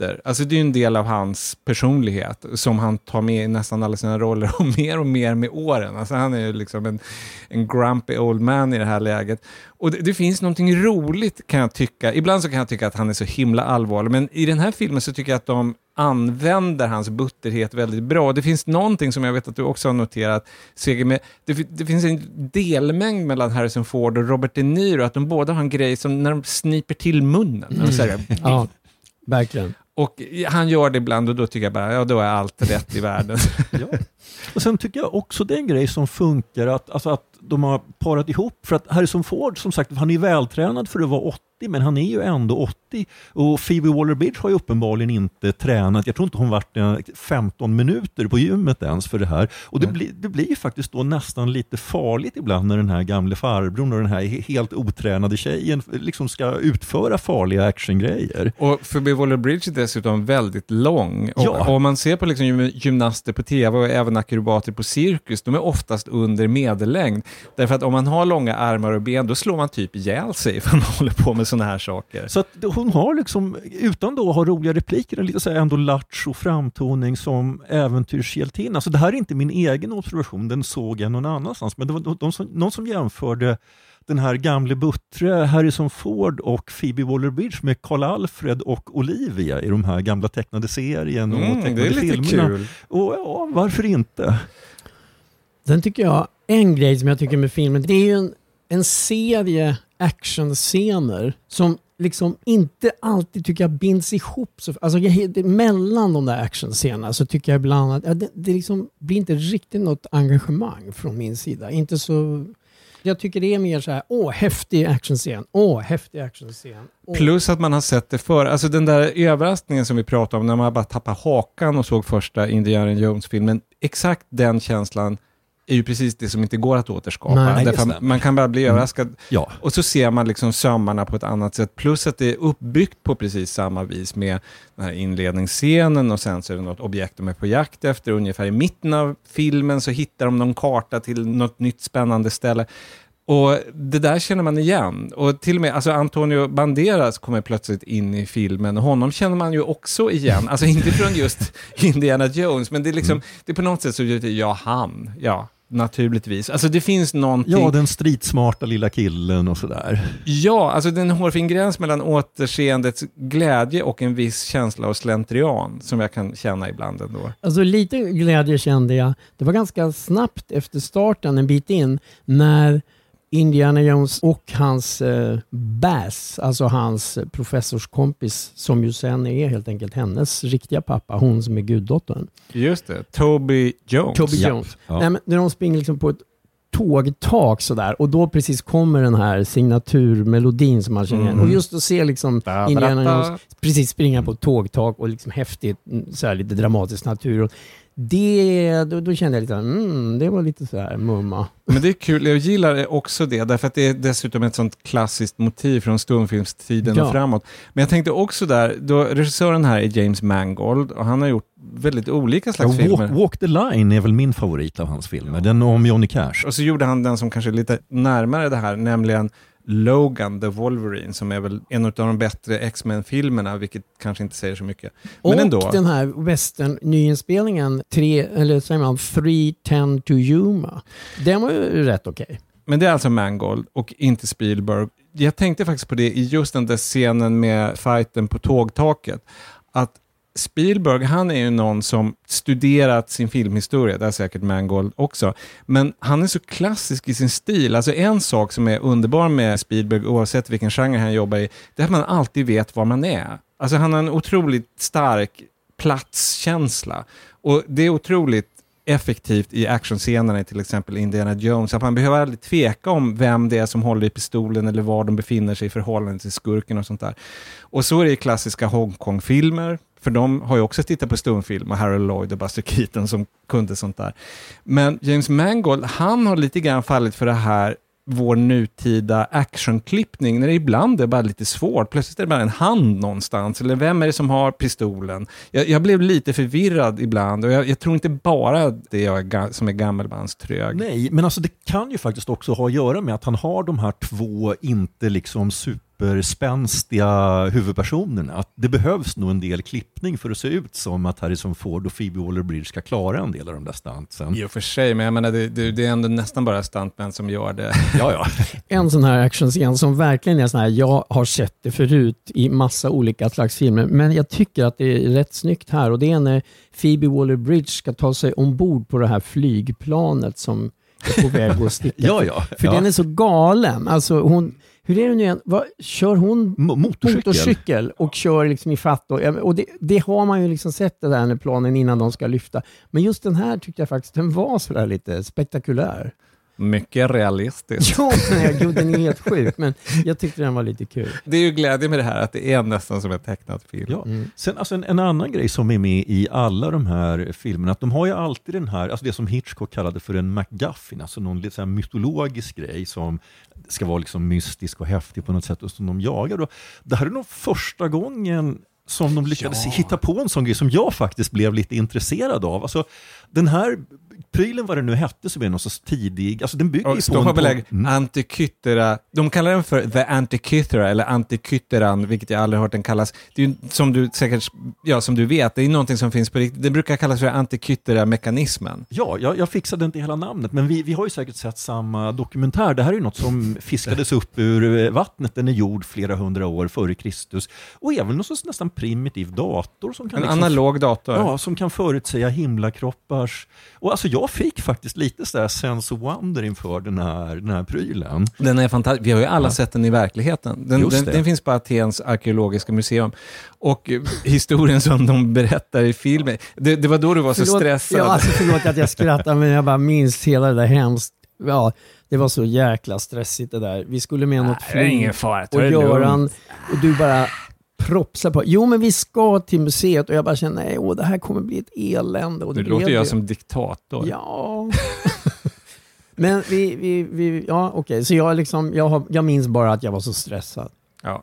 butter. Alltså det är ju en del av hans personlighet som han tar med i nästan alla sina roller och mer och mer med åren. Alltså han är ju liksom en, en grumpy old man i det här läget. Och det, det finns någonting roligt kan jag tycka. Ibland så kan jag tycka att han är så himla allvarlig, men i den här filmen så tycker jag att de använder hans butterhet väldigt bra. Det finns någonting som jag vet att du också har noterat, Seger, med, det, det finns en delmängd mellan Harrison Ford och Robert De Niro, att de båda har en grej som när de sniper till munnen. När de säger, Ja, verkligen och han gör det ibland och då tycker jag bara, ja då är allt rätt i världen. Ja. Och sen tycker jag också det är en grej som funkar att, alltså att de har parat ihop. För att Harrison Ford, som sagt, han är vältränad för att vara 80, men han är ju ändå 80. Och Phoebe Waller-Bridge har ju uppenbarligen inte tränat. Jag tror inte hon varit eh, 15 minuter på gymmet ens för det här. Och det, blir, det blir ju faktiskt då nästan lite farligt ibland när den här gamle farbrorn och den här he- helt otränade tjejen liksom ska utföra farliga actiongrejer. Och Phoebe Waller-Bridge är dessutom väldigt lång. Och, Ja. om man ser på liksom gym- gymnaster på tv och även akrobater på cirkus, de är oftast under medellängd. Därför att om man har långa armar och ben, då slår man typ ihjäl sig för man håller på med sådana här saker. Så att hon har liksom, utan då att ha roliga repliker, en lite så här ändå lattjo framtoning som äventyrshjältinna. Alltså det här är inte min egen observation, den såg jag någon annanstans. Men det var de som, någon som jämförde den här gamle buttre Harrison Ford och Phoebe Waller-Bridge med Karl Alfred och Olivia i de här gamla tecknade serien och Mm, tecknade det är lite filmerna. kul. Och ja, varför inte? Sen tycker jag, en grej som jag tycker med filmen, det är ju en, en serie actionscener som liksom inte alltid tycker jag binds ihop. Så, alltså, jag, det, mellan de där actionscenerna så tycker jag ibland att ja, det, det liksom blir inte riktigt något engagemang från min sida. Inte så... Jag tycker det är mer så här, åh, häftig actionscen, åh, häftig actionscen. Åh. Plus att man har sett det förr. Alltså den där överraskningen som vi pratade om när man bara tappade hakan och såg första Indiana Jones-filmen. Exakt den känslan är ju precis det som inte går att återskapa. Nej, Därför man kan bara bli överraskad. Ja, Och så ser man liksom sömmarna på ett annat sätt. Plus att det är uppbyggt på precis samma vis med den här inledningsscenen och sen så är det något objekt de är på jakt efter. Ungefär i mitten av filmen så hittar de någon karta till något nytt spännande ställe. Och det där känner man igen. Och till och med alltså Antonio Banderas kommer plötsligt in i filmen. Och honom känner man ju också igen. Alltså inte från just Indiana Jones, men det är liksom, det är på något sätt så, ja han, ja, naturligtvis. Alltså det finns någonting. ja den stridsmarta lilla killen och sådär. Ja, alltså det är en hårfin gräns mellan återseendets glädje och en viss känsla av slentrian som jag kan känna ibland ändå. Alltså lite glädje kände jag. Det var ganska snabbt efter starten, en bit in, när Indiana Jones och hans eh, Bass, alltså hans professorskompis, som ju sen är helt enkelt hennes riktiga pappa, hon som är guddottern. Just det, Toby Jones. Toby. Jones. Ja. Nej, men när de springer liksom på ett tågtak sådär och då precis kommer den här signaturmelodin som man känner igen. Mm. Och just att se liksom Da, Indiana. Jones precis springa på ett tågtak och liksom häftigt, mm, så här lite dramatisk natur. Och det, då, då kände jag lite, mm, det var lite så här mumma. Men det är kul, jag gillar också det, därför att det är dessutom ett sånt klassiskt motiv från stumfilmstiden Ja. och framåt. Men jag tänkte också där, då, regissören här är James Mangold och han har gjort väldigt olika slags Ja, filmer. Walk, Walk the line är väl min favorit av hans filmer, den om Johnny Cash. Och så gjorde han den som kanske är lite närmare det här, nämligen Logan the Wolverine, som är väl en av de bättre X-Men-filmerna, vilket kanske inte säger så mycket. Men och ändå. den här western nyinspelningen, tre, eller säger man 310 to Yuma, den var ju rätt okej. Men det är alltså Mangold och inte Spielberg. Jag tänkte faktiskt på det i just den där scenen med fighten på tågtaket. Att Spielberg, han är ju någon som studerat sin filmhistoria, det är säkert Mangold också. Men han är så klassisk i sin stil. Alltså en sak som är underbar med Spielberg, oavsett vilken genre han jobbar i, det är att man alltid vet var man är. Alltså han har en otroligt stark platskänsla. Och det är otroligt effektivt i actionscenerna i till exempel Indiana Jones. Att man behöver aldrig tveka om vem det är som håller i pistolen eller var de befinner sig i förhållande till skurken och sånt där. Och så är det i klassiska Hongkong-filmer, för de har ju också tittat på stumfilm och Harold Lloyd och Buster Keaton som kunde sånt där. Men James Mangold, han har lite grann fallit för det här vår nutida actionklippning, när det ibland är bara lite svårt. Plötsligt är det bara en hand någonstans, eller vem är det som har pistolen? Jag, jag blev lite förvirrad ibland, och jag, jag tror inte bara det jag är som är gammelmanströg. Nej, men alltså det kan ju faktiskt också ha att göra med att han har de här två inte liksom super superspänstiga huvudpersonerna. Att det behövs nog en del klippning för att se ut som att Harrison Ford och Phoebe Waller-Bridge ska klara en del av de där stuntsen. I och för sig, men jag menar, det, det, det är ändå nästan bara stuntmän som gör det. Ja, ja. En sån här actionscen som verkligen är sån här, jag har sett det förut i massa olika slags filmer, men jag tycker att det är rätt snyggt här och det är när Phoebe Waller-Bridge ska ta sig ombord på det här flygplanet som är på väg att sticka. ja, ja. För ja. den är så galen. Alltså hon, hur är det nu igen? Vad, kör hon Mo- motorcykel. motorcykel och kör liksom i fatt? Och, och det, det har man ju liksom sett det där när planen innan de ska lyfta. Men just den här tyckte jag faktiskt den var sådär lite spektakulär. Mycket realistiskt. Ja, men gud, den är helt sjuk, men jag tyckte den var lite kul. Det är ju glädje med det här, att det är nästan som en tecknad film. Ja. Mm. Sen, alltså en, en annan grej som är med i alla de här filmerna, att de har ju alltid den här, alltså det som Hitchcock kallade för en MacGuffin, alltså någon lite så här mytologisk grej som ska vara liksom mystisk och häftig på något sätt och som de jagar. Och det här är nog första gången som de lyckades Ja. hitta på en sån grej som jag faktiskt blev lite intresserad av. Alltså, den här prylen, vad det nu hette, som är någon sorts tidig, alltså den bygger ju på... och en- belägg, Mm. antikyttera. De kallar den för the antikyttera, eller antikytteran, vilket jag aldrig hört den kallas. Det är ju som du säkert, ja som du vet, det är någonting som finns på riktigt. Det brukar kallas för antikyttera-mekanismen. Ja, jag, jag fixade inte hela namnet, men vi, vi har ju säkert sett samma dokumentär. Det här är ju något som fiskades upp ur eh, vattnet. Den är gjord flera hundra år före Kristus. Och även någon sorts nästan primitiv dator som kan, En liksom, analog dator. ja, som kan förutsäga himlakroppars... Och alltså jag fick faktiskt lite sådär sense of wonder inför den här, den här prylen. Den är fantastisk. Vi har ju alla sett den i verkligheten. Den, den, det. den finns på Atens arkeologiska museum. Och historien som de berättar i filmen, det, det var då du var så Förlåt, stressad. Ja, alltså, förlåt att jag skrattar, men jag bara minns hela det där hemskt. Ja, det var så jäkla stressigt det där. Vi skulle med något det är ingen flyg fara, och. Göran och du bara propsar på. Jo, men vi ska till museet och jag bara känner nej, åh, det här kommer bli ett elände. Och det blev låter jag det. som diktator. Ja. men vi, vi, vi ja okej, så jag, liksom, jag, har, jag minns bara att jag var så stressad. Ja.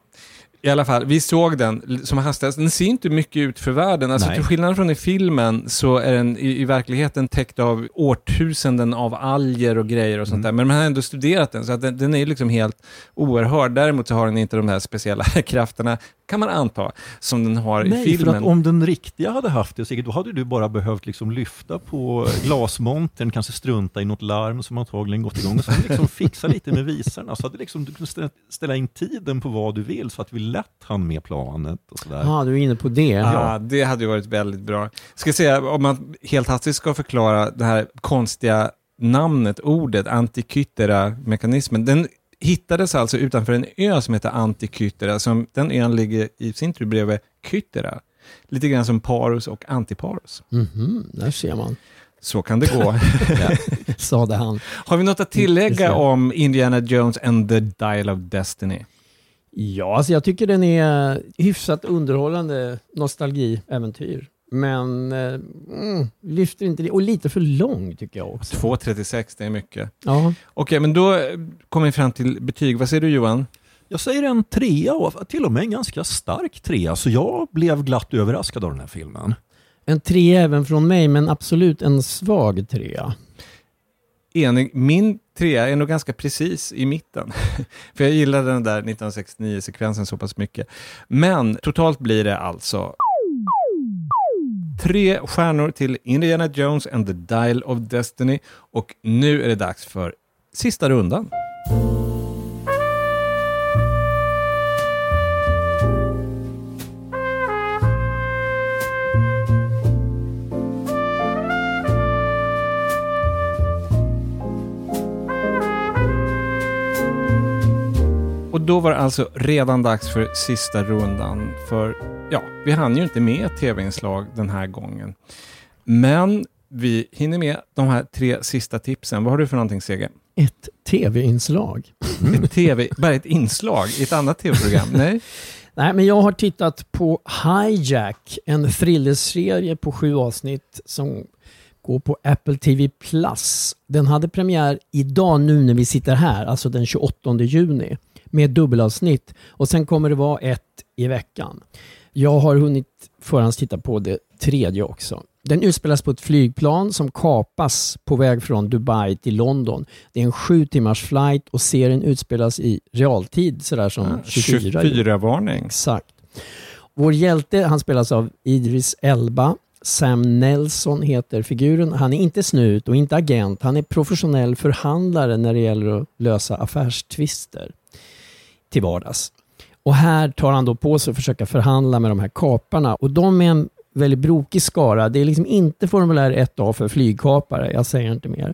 I alla fall, vi såg den som hastigast. Den ser inte mycket ut för världen. Alltså, Nej. till skillnad från i filmen så är den i, i verkligheten täckt av årtusenden av alger och grejer och sånt Mm. där. Men man har ändå studerat den, så att den, den är liksom helt oerhörd. Däremot så har den inte de här speciella krafterna, kan man anta, som den har i Nej, filmen. för att om den riktiga hade haft det, då hade du bara behövt liksom lyfta på glasmontern, kanske strunta i något larm som antagligen gått igång och sen liksom fixa lite med visarna. Så hade liksom, du kunde ställa, in tiden på vad du vill så att vi lätt hann med planet och sådär. Ja, du är inne på det. Ja, det hade ju varit väldigt bra. Ska säga, om man helt hastigt ska förklara det här konstiga namnet, ordet, antikyttera-mekanismen. Den hittades alltså utanför en ö som heter Antikyttera. Som, den ön ligger i sin tur bredvid Kyttera. Lite grann som Parus och Antiparus. Mhm, där ser man, Så kan det gå. sade han. Har vi något att tillägga om Indiana Jones and the Dial of Destiny? Ja, alltså jag tycker den är hyfsat underhållande nostalgiäventyr. Men eh, mm, lyfter inte det. Och lite för lång tycker jag också. 2.36, det är mycket. Ja, Okej, men då kommer vi fram till betyg. Vad säger du Johan? Jag säger en trea, och till och med en ganska stark trea, så jag blev glatt överraskad av den här filmen. en tre även från mig, men absolut en svag trea. enig. Min trea är nog ganska precis i mitten. För jag gillade den där 1969-sekvensen så pass mycket. Men totalt blir det alltså tre stjärnor till Indiana Jones and the Dial of Destiny. Och nu är det dags för sista rundan. Och då var det alltså redan dags för sista rundan. För ja, vi hann ju inte med tv-inslag den här gången. Men vi hinner med de här tre sista tipsen. Vad har du för någonting Sege? Ett tv-inslag. Ett TV, bara ett inslag i ett annat tv-program? Nej? Nej, men jag har tittat på Hijack, en thrillerserie på sju avsnitt som går på Apple TV+. Plus. Den hade premiär idag nu när vi sitter här, alltså den 28 juni, med dubbelavsnitt. Och sen kommer det vara ett i veckan. Jag har hunnit förhandstitta på det tredje också. Den utspelas på ett flygplan som kapas på väg från Dubai till London. Det är en sju timmars flight och serien utspelas i realtid, sådär som 24. 24-varning. Exakt. Vår hjälte, han spelas av Idris Elba. Sam Nelson heter figuren. Han är inte snut och inte agent. Han är professionell förhandlare när det gäller att lösa affärstvister till vardags. Och här tar han då på sig att försöka förhandla med de här kaparna och de är en väldigt brokig skara. Det är liksom inte formulär 1A för flygkapare, jag säger inte mer.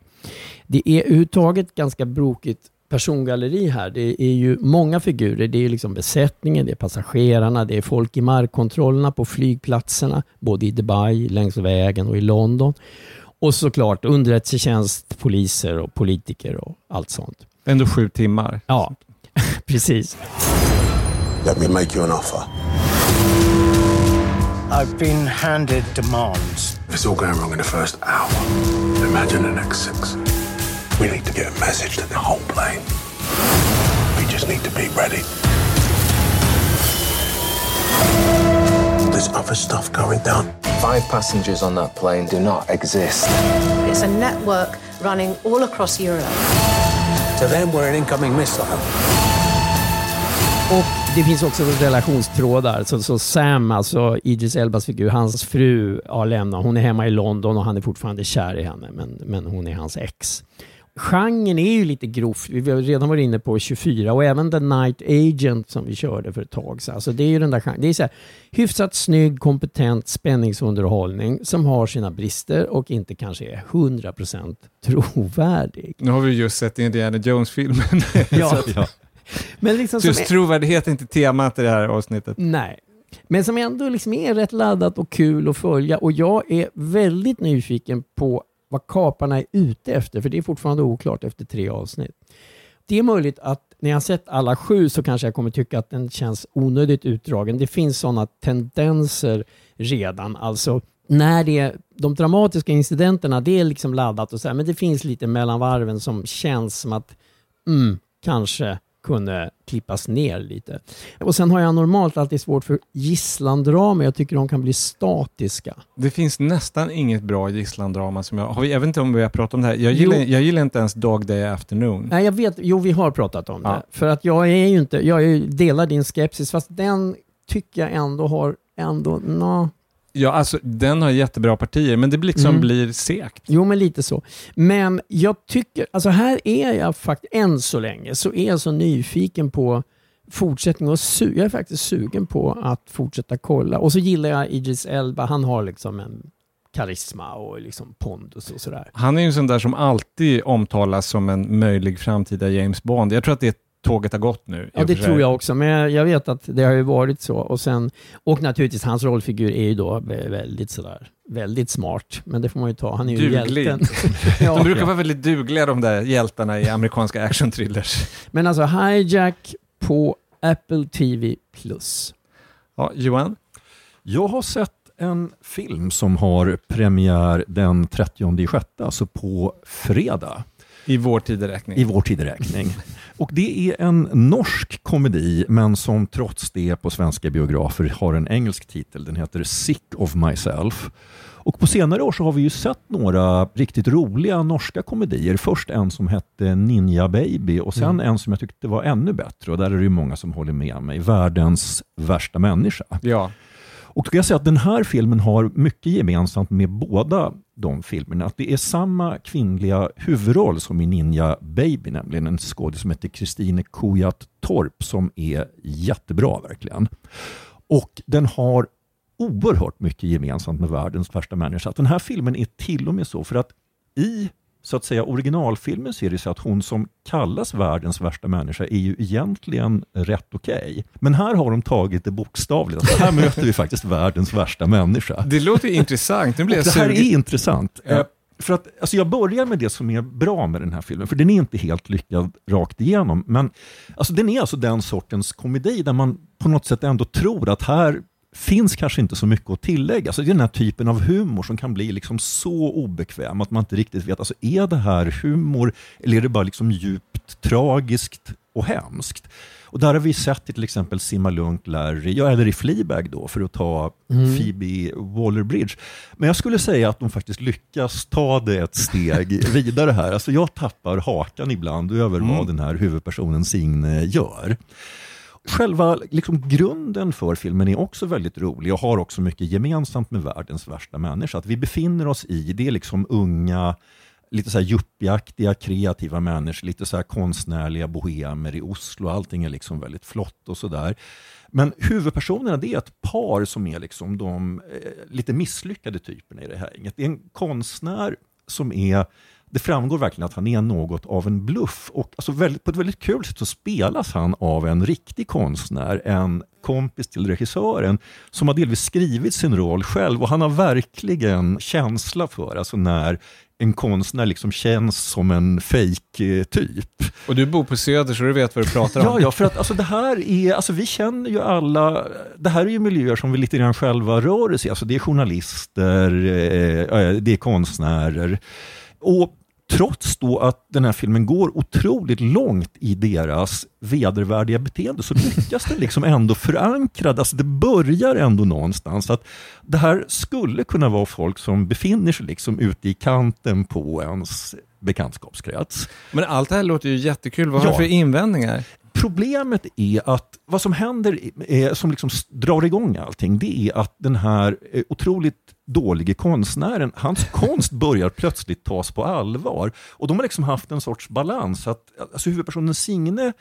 Det är överhuvudtaget ganska brokigt persongalleri här. Det är ju många figurer. Det är liksom besättningen, det är passagerarna, det är folk i markkontrollerna på flygplatserna, både i Dubai, längs vägen och i London. Och såklart underrättelsetjänst, poliser och politiker och allt sånt. Ändå sju timmar. Ja, precis. Let me make you an offer. I've been handed demands. It's all going wrong in the first hour. Imagine the next six. We need to get a message to the whole plane. We just need to be ready. There's other stuff going down. five passengers on that plane do not exist. It's a network running all across Europe. To them, we're an incoming missile. Och det finns också relationstrådar. Så, så Sam, alltså Idris Elbas figur, hans fru har lämnat. Hon är hemma i London och han är fortfarande kär i henne, men, men hon är hans ex. Genren är ju lite grov. Vi har redan varit inne på 24 och även The Night Agent som vi körde för ett tag sedan. Alltså det är ju den där genren. Det är så här, hyfsat snygg, kompetent spänningsunderhållning som har sina brister och inte kanske är 100% trovärdig. Nu har vi just sett Indiana Jones-filmen. Ja. Men liksom Så just är- trovärdighet är inte temat i det här avsnittet. Nej. Men som ändå liksom är rätt laddat och kul att följa. Och jag är väldigt nyfiken på vad kaparna är ute efter, för det är fortfarande oklart efter tre avsnitt. Det är möjligt att när jag har sett alla sju så kanske jag kommer tycka att den känns onödigt utdragen. Det finns sådana tendenser redan. Alltså när det är de dramatiska incidenterna, det är liksom laddat och så här, men det finns lite mellan varven som känns som att mm, kanske kunde klippas ner lite. Och sen har jag normalt alltid svårt för gisslandrama. Jag tycker de kan bli statiska. Det finns nästan inget bra gisslandrama som jag... Har vi, jag vet inte om vi har pratat om det här. Jag gillar, Jo. jag gillar inte ens Dog Day Afternoon. Nej, jag vet. Jo, vi har pratat om Ja. det. För att jag är ju inte... Jag delar din skepsis, fast den tycker jag ändå har... Ändå, nå. Ja, alltså den har jättebra partier, men det blir liksom Mm. blir segt. Jo, men lite så. Men jag tycker... Alltså här är jag faktiskt... Än så länge så är jag så nyfiken på fortsättning och su- jag är faktiskt sugen på att fortsätta kolla. Och så gillar jag Idris Elba. Han har liksom en karisma och liksom pondus och sådär. Han är ju en sån där som alltid omtalas som en möjlig framtida James Bond. Jag tror att det tåget har gått nu. Ja, det tror jag också. Men jag, vet att det har ju varit så. Och, sen, och naturligtvis, hans rollfigur är ju då vä- väldigt sådär, väldigt smart. Men det får man ju ta. Han är ju Duglig. hjälten. De ja. brukar vara väldigt dugliga de där hjältarna i amerikanska actionthrillers. Men alltså, Hijack på Apple TV+. Ja, Johan? Jag har sett en film som har premiär den 30 6, alltså på fredag. I vår tideräkning. I vår tideräkning. Och det är en norsk komedi, men som trots det på svenska biografer har en engelsk titel. Den heter Sick of Myself. Och på senare år så har vi ju sett några riktigt roliga norska komedier. Först en som hette Ninja Baby och sen en som jag tyckte var ännu bättre. Och där är det ju många som håller med mig. Världens värsta människa. Ja. Och då ska jag säga att den här filmen har mycket gemensamt med båda de filmerna. Att det är samma kvinnliga huvudroll som i Ninja Baby, nämligen en skådis som heter Kristine Kujat Torp som är jättebra verkligen. Och den har oerhört mycket gemensamt med världens värsta människa. Att den här filmen är till och med så för att i så att säga originalfilmen så är det så att hon som kallas världens värsta människa är ju egentligen rätt okej. Men här har de tagit det bokstavligt. Alltså här möter vi faktiskt världens värsta människa. Det låter ju intressant. Nu blir jag det här är intressant. Ja. Eh, För att, alltså jag börjar med det som är bra med den här filmen, för den är inte helt lyckad rakt igenom. Men alltså den är alltså den sortens komedi där man på något sätt ändå tror att här finns kanske inte så mycket att tillägga. Alltså det är den här typen av humor som kan bli liksom så obekväm att man inte riktigt vet, alltså är det här humor eller är det bara liksom djupt tragiskt och hemskt? Och där har vi sett i till exempel Simma Lugnt, Larry, ja, eller i Fleabag då, för att ta Mm. Phoebe Waller-Bridge. Men jag skulle säga att de faktiskt lyckas ta det ett steg vidare här. Alltså jag tappar hakan ibland över Mm. vad den här huvudpersonen Signe gör. Själva liksom, grunden för filmen är också väldigt rolig och har också mycket gemensamt med världens värsta människa. Att vi befinner oss i, det är liksom unga, lite så här yuppieaktiga, kreativa människor, lite så här konstnärliga bohemer i Oslo. Allting är liksom väldigt flott och sådär. Men huvudpersonerna det är ett par som är liksom de eh, lite misslyckade typerna i det här gänget. Det är en konstnär som är det framgår verkligen att han är något av en bluff och alltså väldigt, på ett väldigt kul sätt så spelas han av en riktig konstnär, en kompis till regissören som har delvis skrivit sin roll själv och han har verkligen känsla för alltså när en konstnär liksom känns som en fake-typ. Och du bor på Söder så du vet vad du pratar om. Ja, ja, för att alltså, det här är, alltså, vi känner ju alla, det här är ju miljöer som vi lite grann själva rör oss i. Alltså, det är journalister, eh, eh, det är konstnärer. Och trots då att den här filmen går otroligt långt i deras vedervärdiga beteende så lyckas den liksom ändå förankra, alltså det börjar ändå någonstans. Att det här skulle kunna vara folk som befinner sig liksom ute i kanten på ens bekantskapskrets. Men allt det här låter ju jättekul. Vad har Ja. du för invändningar? Problemet är att vad som händer, är, som liksom drar igång allting, det är att den här eh, otroligt dålige konstnären, hans konst börjar plötsligt tas på allvar. Och de har liksom haft en sorts balans. Att, alltså huvudpersonen Signe,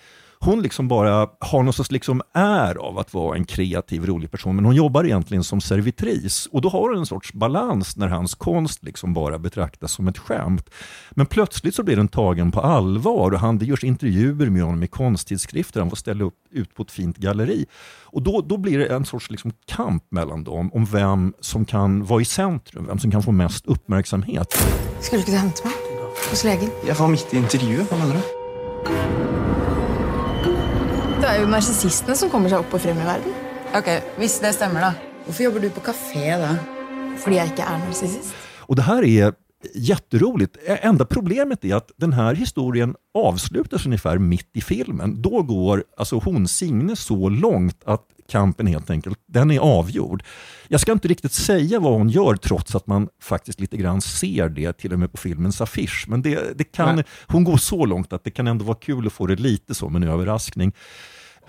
hon liksom bara har någon sorts liksom är av att vara en kreativ, rolig person, men hon jobbar egentligen som servitris. Och då har hon en sorts balans när hans konst liksom bara betraktas som ett skämt. Men plötsligt så blir den tagen på allvar och han, det görs intervjuer med honom i konsttidskrifter, han får ställa upp ut på ett fint galleri. Och då, då blir det en sorts liksom kamp mellan dem om vem som kan vara i centrum, vem som kan få mest uppmärksamhet. Skulle du ikke hente meg? Hos legen? Jeg var midt i intervjuet. Hva mener du? Er jo narsissistene som kommer seg opp og frem i verden. Ok, Hvis det stemmer, da. Hvorfor jobber du på kafé da? Fordi jeg ikke er narsissist. Och det här är jätteroligt. Enda problemet är att den här historien avslutas ungefär mitt i filmen. Då går alltså hon Signe så långt att kampen helt enkelt, den är avgjord. Jag ska inte riktigt säga vad hon gör trots att man faktiskt lite grann ser det till och med på filmens affisch. Men det, det kan, Nej. hon går så långt att det kan ändå vara kul att få det lite som en överraskning.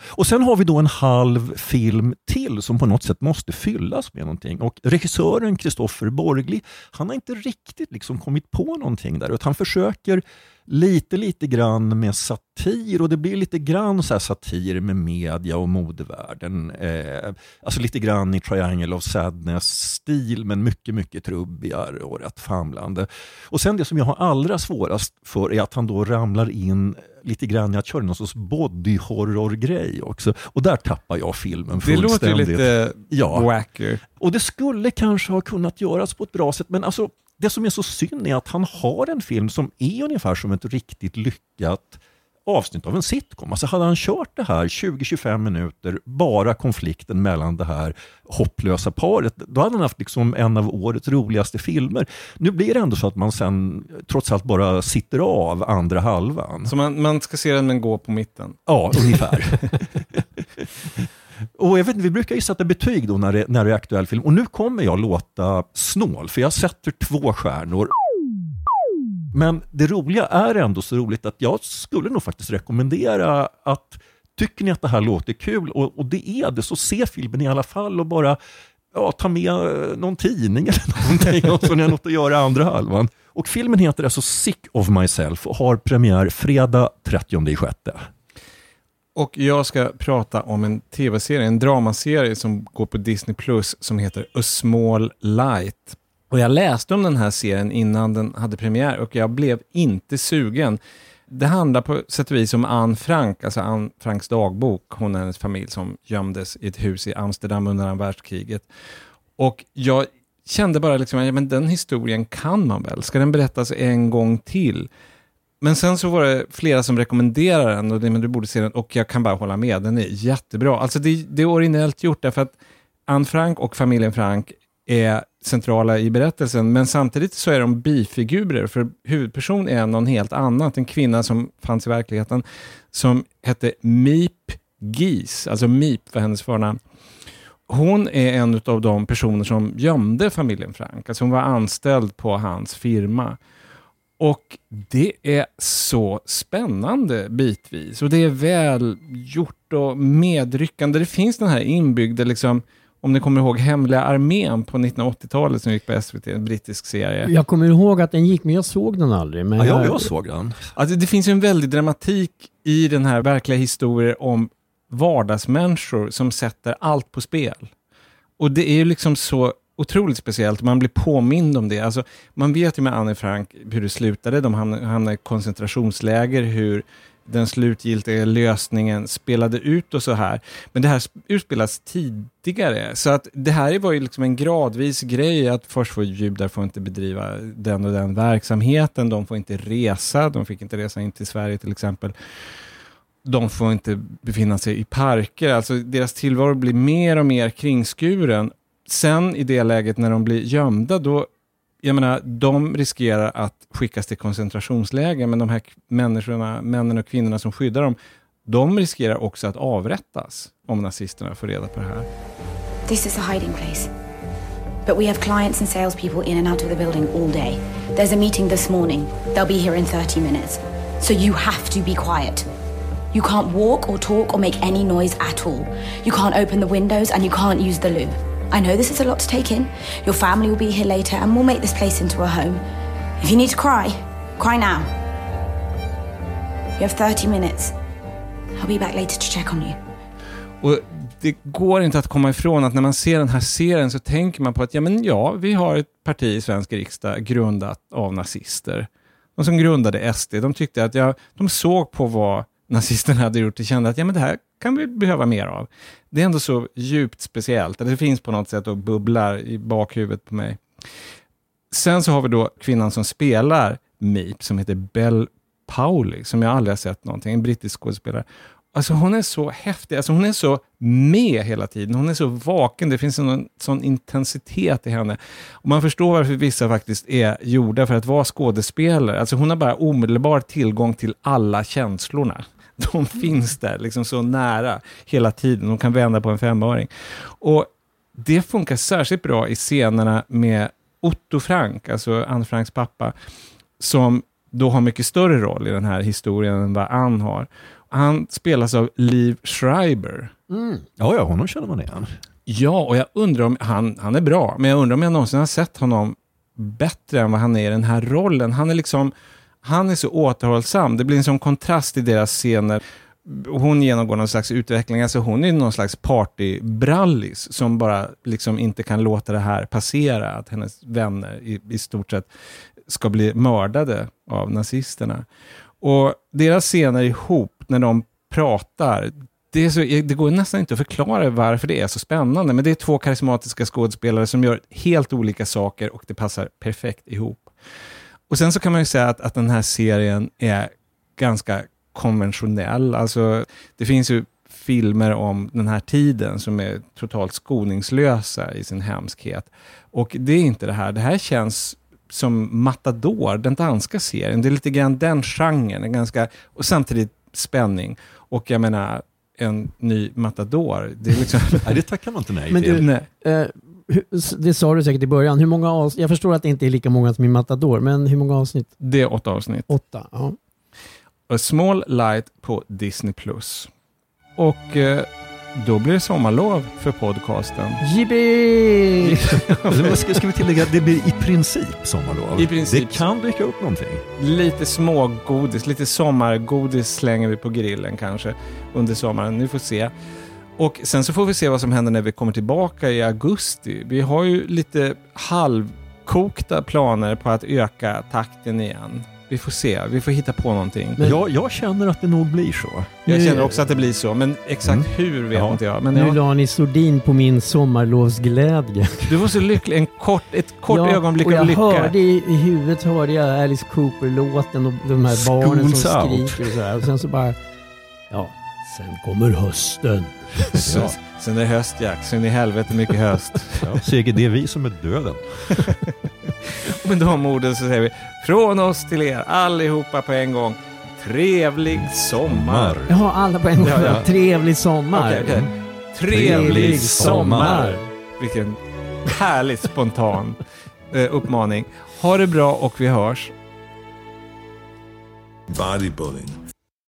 Och sen har vi då en halv film till som på något sätt måste fyllas med någonting. Och regissören Kristoffer Borgli, han har inte riktigt liksom kommit på någonting där. Utan han försöker lite, lite grann med satir och det blir lite grann så satir med media och modevärlden. Eh, alltså lite grann i Triangle of Sadness-stil men mycket, mycket trubbigare och rätt famlande. Och sen det som jag har allra svårast för är att han då ramlar in lite grann i att köra någon sorts body horror-grej också. Och där tappar jag filmen Det låter ju fullständigt. lite Ja. wacker. Och det skulle kanske ha kunnat göras på ett bra sätt, men alltså det som är så synd är att han har en film som är ungefär som ett riktigt lyckat avsnitt av en sitcom. Alltså hade han kört det här 20-25 minuter, bara konflikten mellan det här hopplösa paret, då hade han haft liksom en av årets roligaste filmer. Nu blir det ändå så att man sen trots allt bara sitter av andra halvan. Så man, man ska se den men gå på mitten. Ja, ungefär. Och jag vet, inte, vi brukar ju sätta betyg då när det, när det är aktuell film och nu kommer jag låta snål för jag sätter två stjärnor. Men det roliga är ändå så roligt att jag skulle nog faktiskt rekommendera att tycker ni att det här låter kul och, och det är det så se filmen i alla fall och bara ja, ta med eh, någon tidning eller någonting och så ni har något att göra andra halvan. Och filmen heter alltså Sick of Myself och har premiär fredag 30 juni. Och jag ska prata om en tv-serie, en dramaserie som går på Disney Plus som heter A Small Light. Och jag läste om den här serien innan den hade premiär och jag blev inte sugen. Det handlar på sätt och vis om Anne Frank, alltså Anne Franks dagbok, hon och hennes familj som gömdes i ett hus i Amsterdam under andra världskriget. Och jag kände bara liksom, ja, men den historien kan man väl? Ska den berättas en gång till? Men sen så var det flera som rekommenderade den och det, men du borde se den och jag kan bara hålla med, den är jättebra. Alltså det, det är originellt gjort därför att Anne Frank och familjen Frank är centrala i berättelsen, men samtidigt så är de bifigurer, för huvudperson är någon helt annat, en kvinna som fanns i verkligheten, som hette Meep Geese, alltså Meep var hennes förnamn. Hon är en av de personer som gömde familjen Frank, alltså hon var anställd på hans firma. Och det är så spännande bitvis och det är väl gjort och medryckande. Det finns den här inbyggda, liksom, om ni kommer ihåg Hemliga armén på 1980-talet som gick på SVT, en brittisk serie. Jag kommer ihåg att den gick, men jag såg den aldrig. Men Ja, jag, jag såg den. Alltså, det finns ju en väldig dramatik i den här verkliga historien om vardagsmänniskor som sätter allt på spel. Och det är ju liksom så otroligt speciellt, man blir påmind om det. Alltså, man vet ju med Anne Frank hur det slutade, de hamnade, i koncentrationsläger, hur den slutgiltiga lösningen spelade ut och så här. Men det här utspelas tidigare, så att det här var ju liksom en gradvis grej att först får judar får inte bedriva den och den verksamheten, de får inte resa, de fick inte resa in till Sverige till exempel. De får inte befinna sig i parker, alltså deras tillvaro blir mer och mer kringskuren. Sen i det läget när de blir gömda, då jag menar, de riskerar att skickas till koncentrationsläger, men de här människorna, männen och kvinnorna som skyddar dem, de riskerar också att avrättas om nazisterna får reda på det här. This is a hiding place. But we have clients and salespeople in and out of the building all day. There's a meeting this morning. They'll be here in 30 minutes. So you have to be quiet. You can't walk or talk or make any noise at all. You can't open the windows and you can't use the loo. I know this is a lot to take in. Your family will be here later and we'll make this place into a home. If you need to cry, cry now. You have 30 minutes. I'll be back later to check on you. Och det går inte att komma ifrån att när man ser den här serien så tänker man på att ja, men ja, vi har ett parti i svensk riksdag grundat av nazister. De som grundade SD, de tyckte att ja, de såg på vad nazisterna hade gjort och kände att ja, men det här kan vi behöva mer av. Det är ändå så djupt speciellt, det finns på något sätt och bubblar i bakhuvudet på mig. Sen så har vi då kvinnan som spelar Meep, som heter Bell Powley, som jag aldrig har sett någonting, en brittisk skådespelare. Alltså hon är så häftig, alltså hon är så med hela tiden, hon är så vaken, det finns en sån intensitet i henne. Och man förstår varför vissa faktiskt är gjorda för att vara skådespelare. Alltså hon har bara omedelbar tillgång till alla känslorna. De finns där, liksom så nära hela tiden. De kan vända på en femöring. Och det funkar särskilt bra i scenerna med Otto Frank, alltså Anne Franks pappa, som då har mycket större roll i den här historien än vad Anne har. Han spelas av Liv Schreiber. Mm. Ja, ja, honom känner man igen. Ja, och jag undrar om, han, han är bra, men jag undrar om jag någonsin har sett honom bättre än vad han är i den här rollen. Han är liksom, han är så återhållsam. Det blir en sån kontrast i deras scener. Hon genomgår någon slags utveckling, alltså hon är någon slags partybrallis som bara liksom inte kan låta det här passera, att hennes vänner i, i stort sett ska bli mördade av nazisterna. Och deras scener ihop, när de pratar, det, så, det, går nästan inte att förklara varför det är så spännande, men det är två karismatiska skådespelare som gör helt olika saker och det passar perfekt ihop. Och Sen så kan man ju säga att, att den här serien är ganska konventionell. Alltså, det finns ju filmer om den här tiden som är totalt skoningslösa i sin hemskhet. Och det är inte det här. Det här känns som Matador, den danska serien. Det är lite grann den genren, en ganska, och samtidigt spänning. Och jag menar, en ny Matador. Det, är liksom... nej, det tackar man inte nej Men till. Du, nej. Eh, det sa du säkert i början. Hur många avsnitt? Jag förstår att det inte är lika många som i Matador, men hur många avsnitt? Det är åtta avsnitt. Åtta, ja. A Small Light på Disney+. Och eh, då blir det sommarlov för podcasten. Jippi! ska, ska vi tillägga att det blir i princip sommarlov? I princip. Det kan dyka upp någonting. Lite smågodis, lite sommargodis slänger vi på grillen kanske under sommaren. Ni får se. Och sen så får vi se vad som händer när vi kommer tillbaka i augusti. Vi har ju lite halvkokta planer på att öka takten igen. Vi får se, vi får hitta på någonting. Men jag, jag känner att det nog blir så. Jag nu, känner också att det blir så, men exakt mm. hur vet ja. inte jag. Men nu ja. la ni sordin på min sommarlovsglädje. Du var så lycklig, en kort, ett kort ja, ögonblick av lycka. Hörde i, I huvudet hörde jag Alice Cooper-låten och de här barnen som out. skriker och så här. Och sen så bara, ja, sen kommer hösten. Så, sen är det höst Jack, sen är helvete mycket höst. ja, säkert det är vi som är döden. och med de orden så säger vi från oss till er allihopa på en gång. Trevlig sommar. Jaha, alla på en gång. Ja, ja. Trevlig sommar. Okay, okay. Trevlig, Trevlig sommar. Vilken härligt spontan eh, uppmaning. Ha det bra och vi hörs. Bodybuilding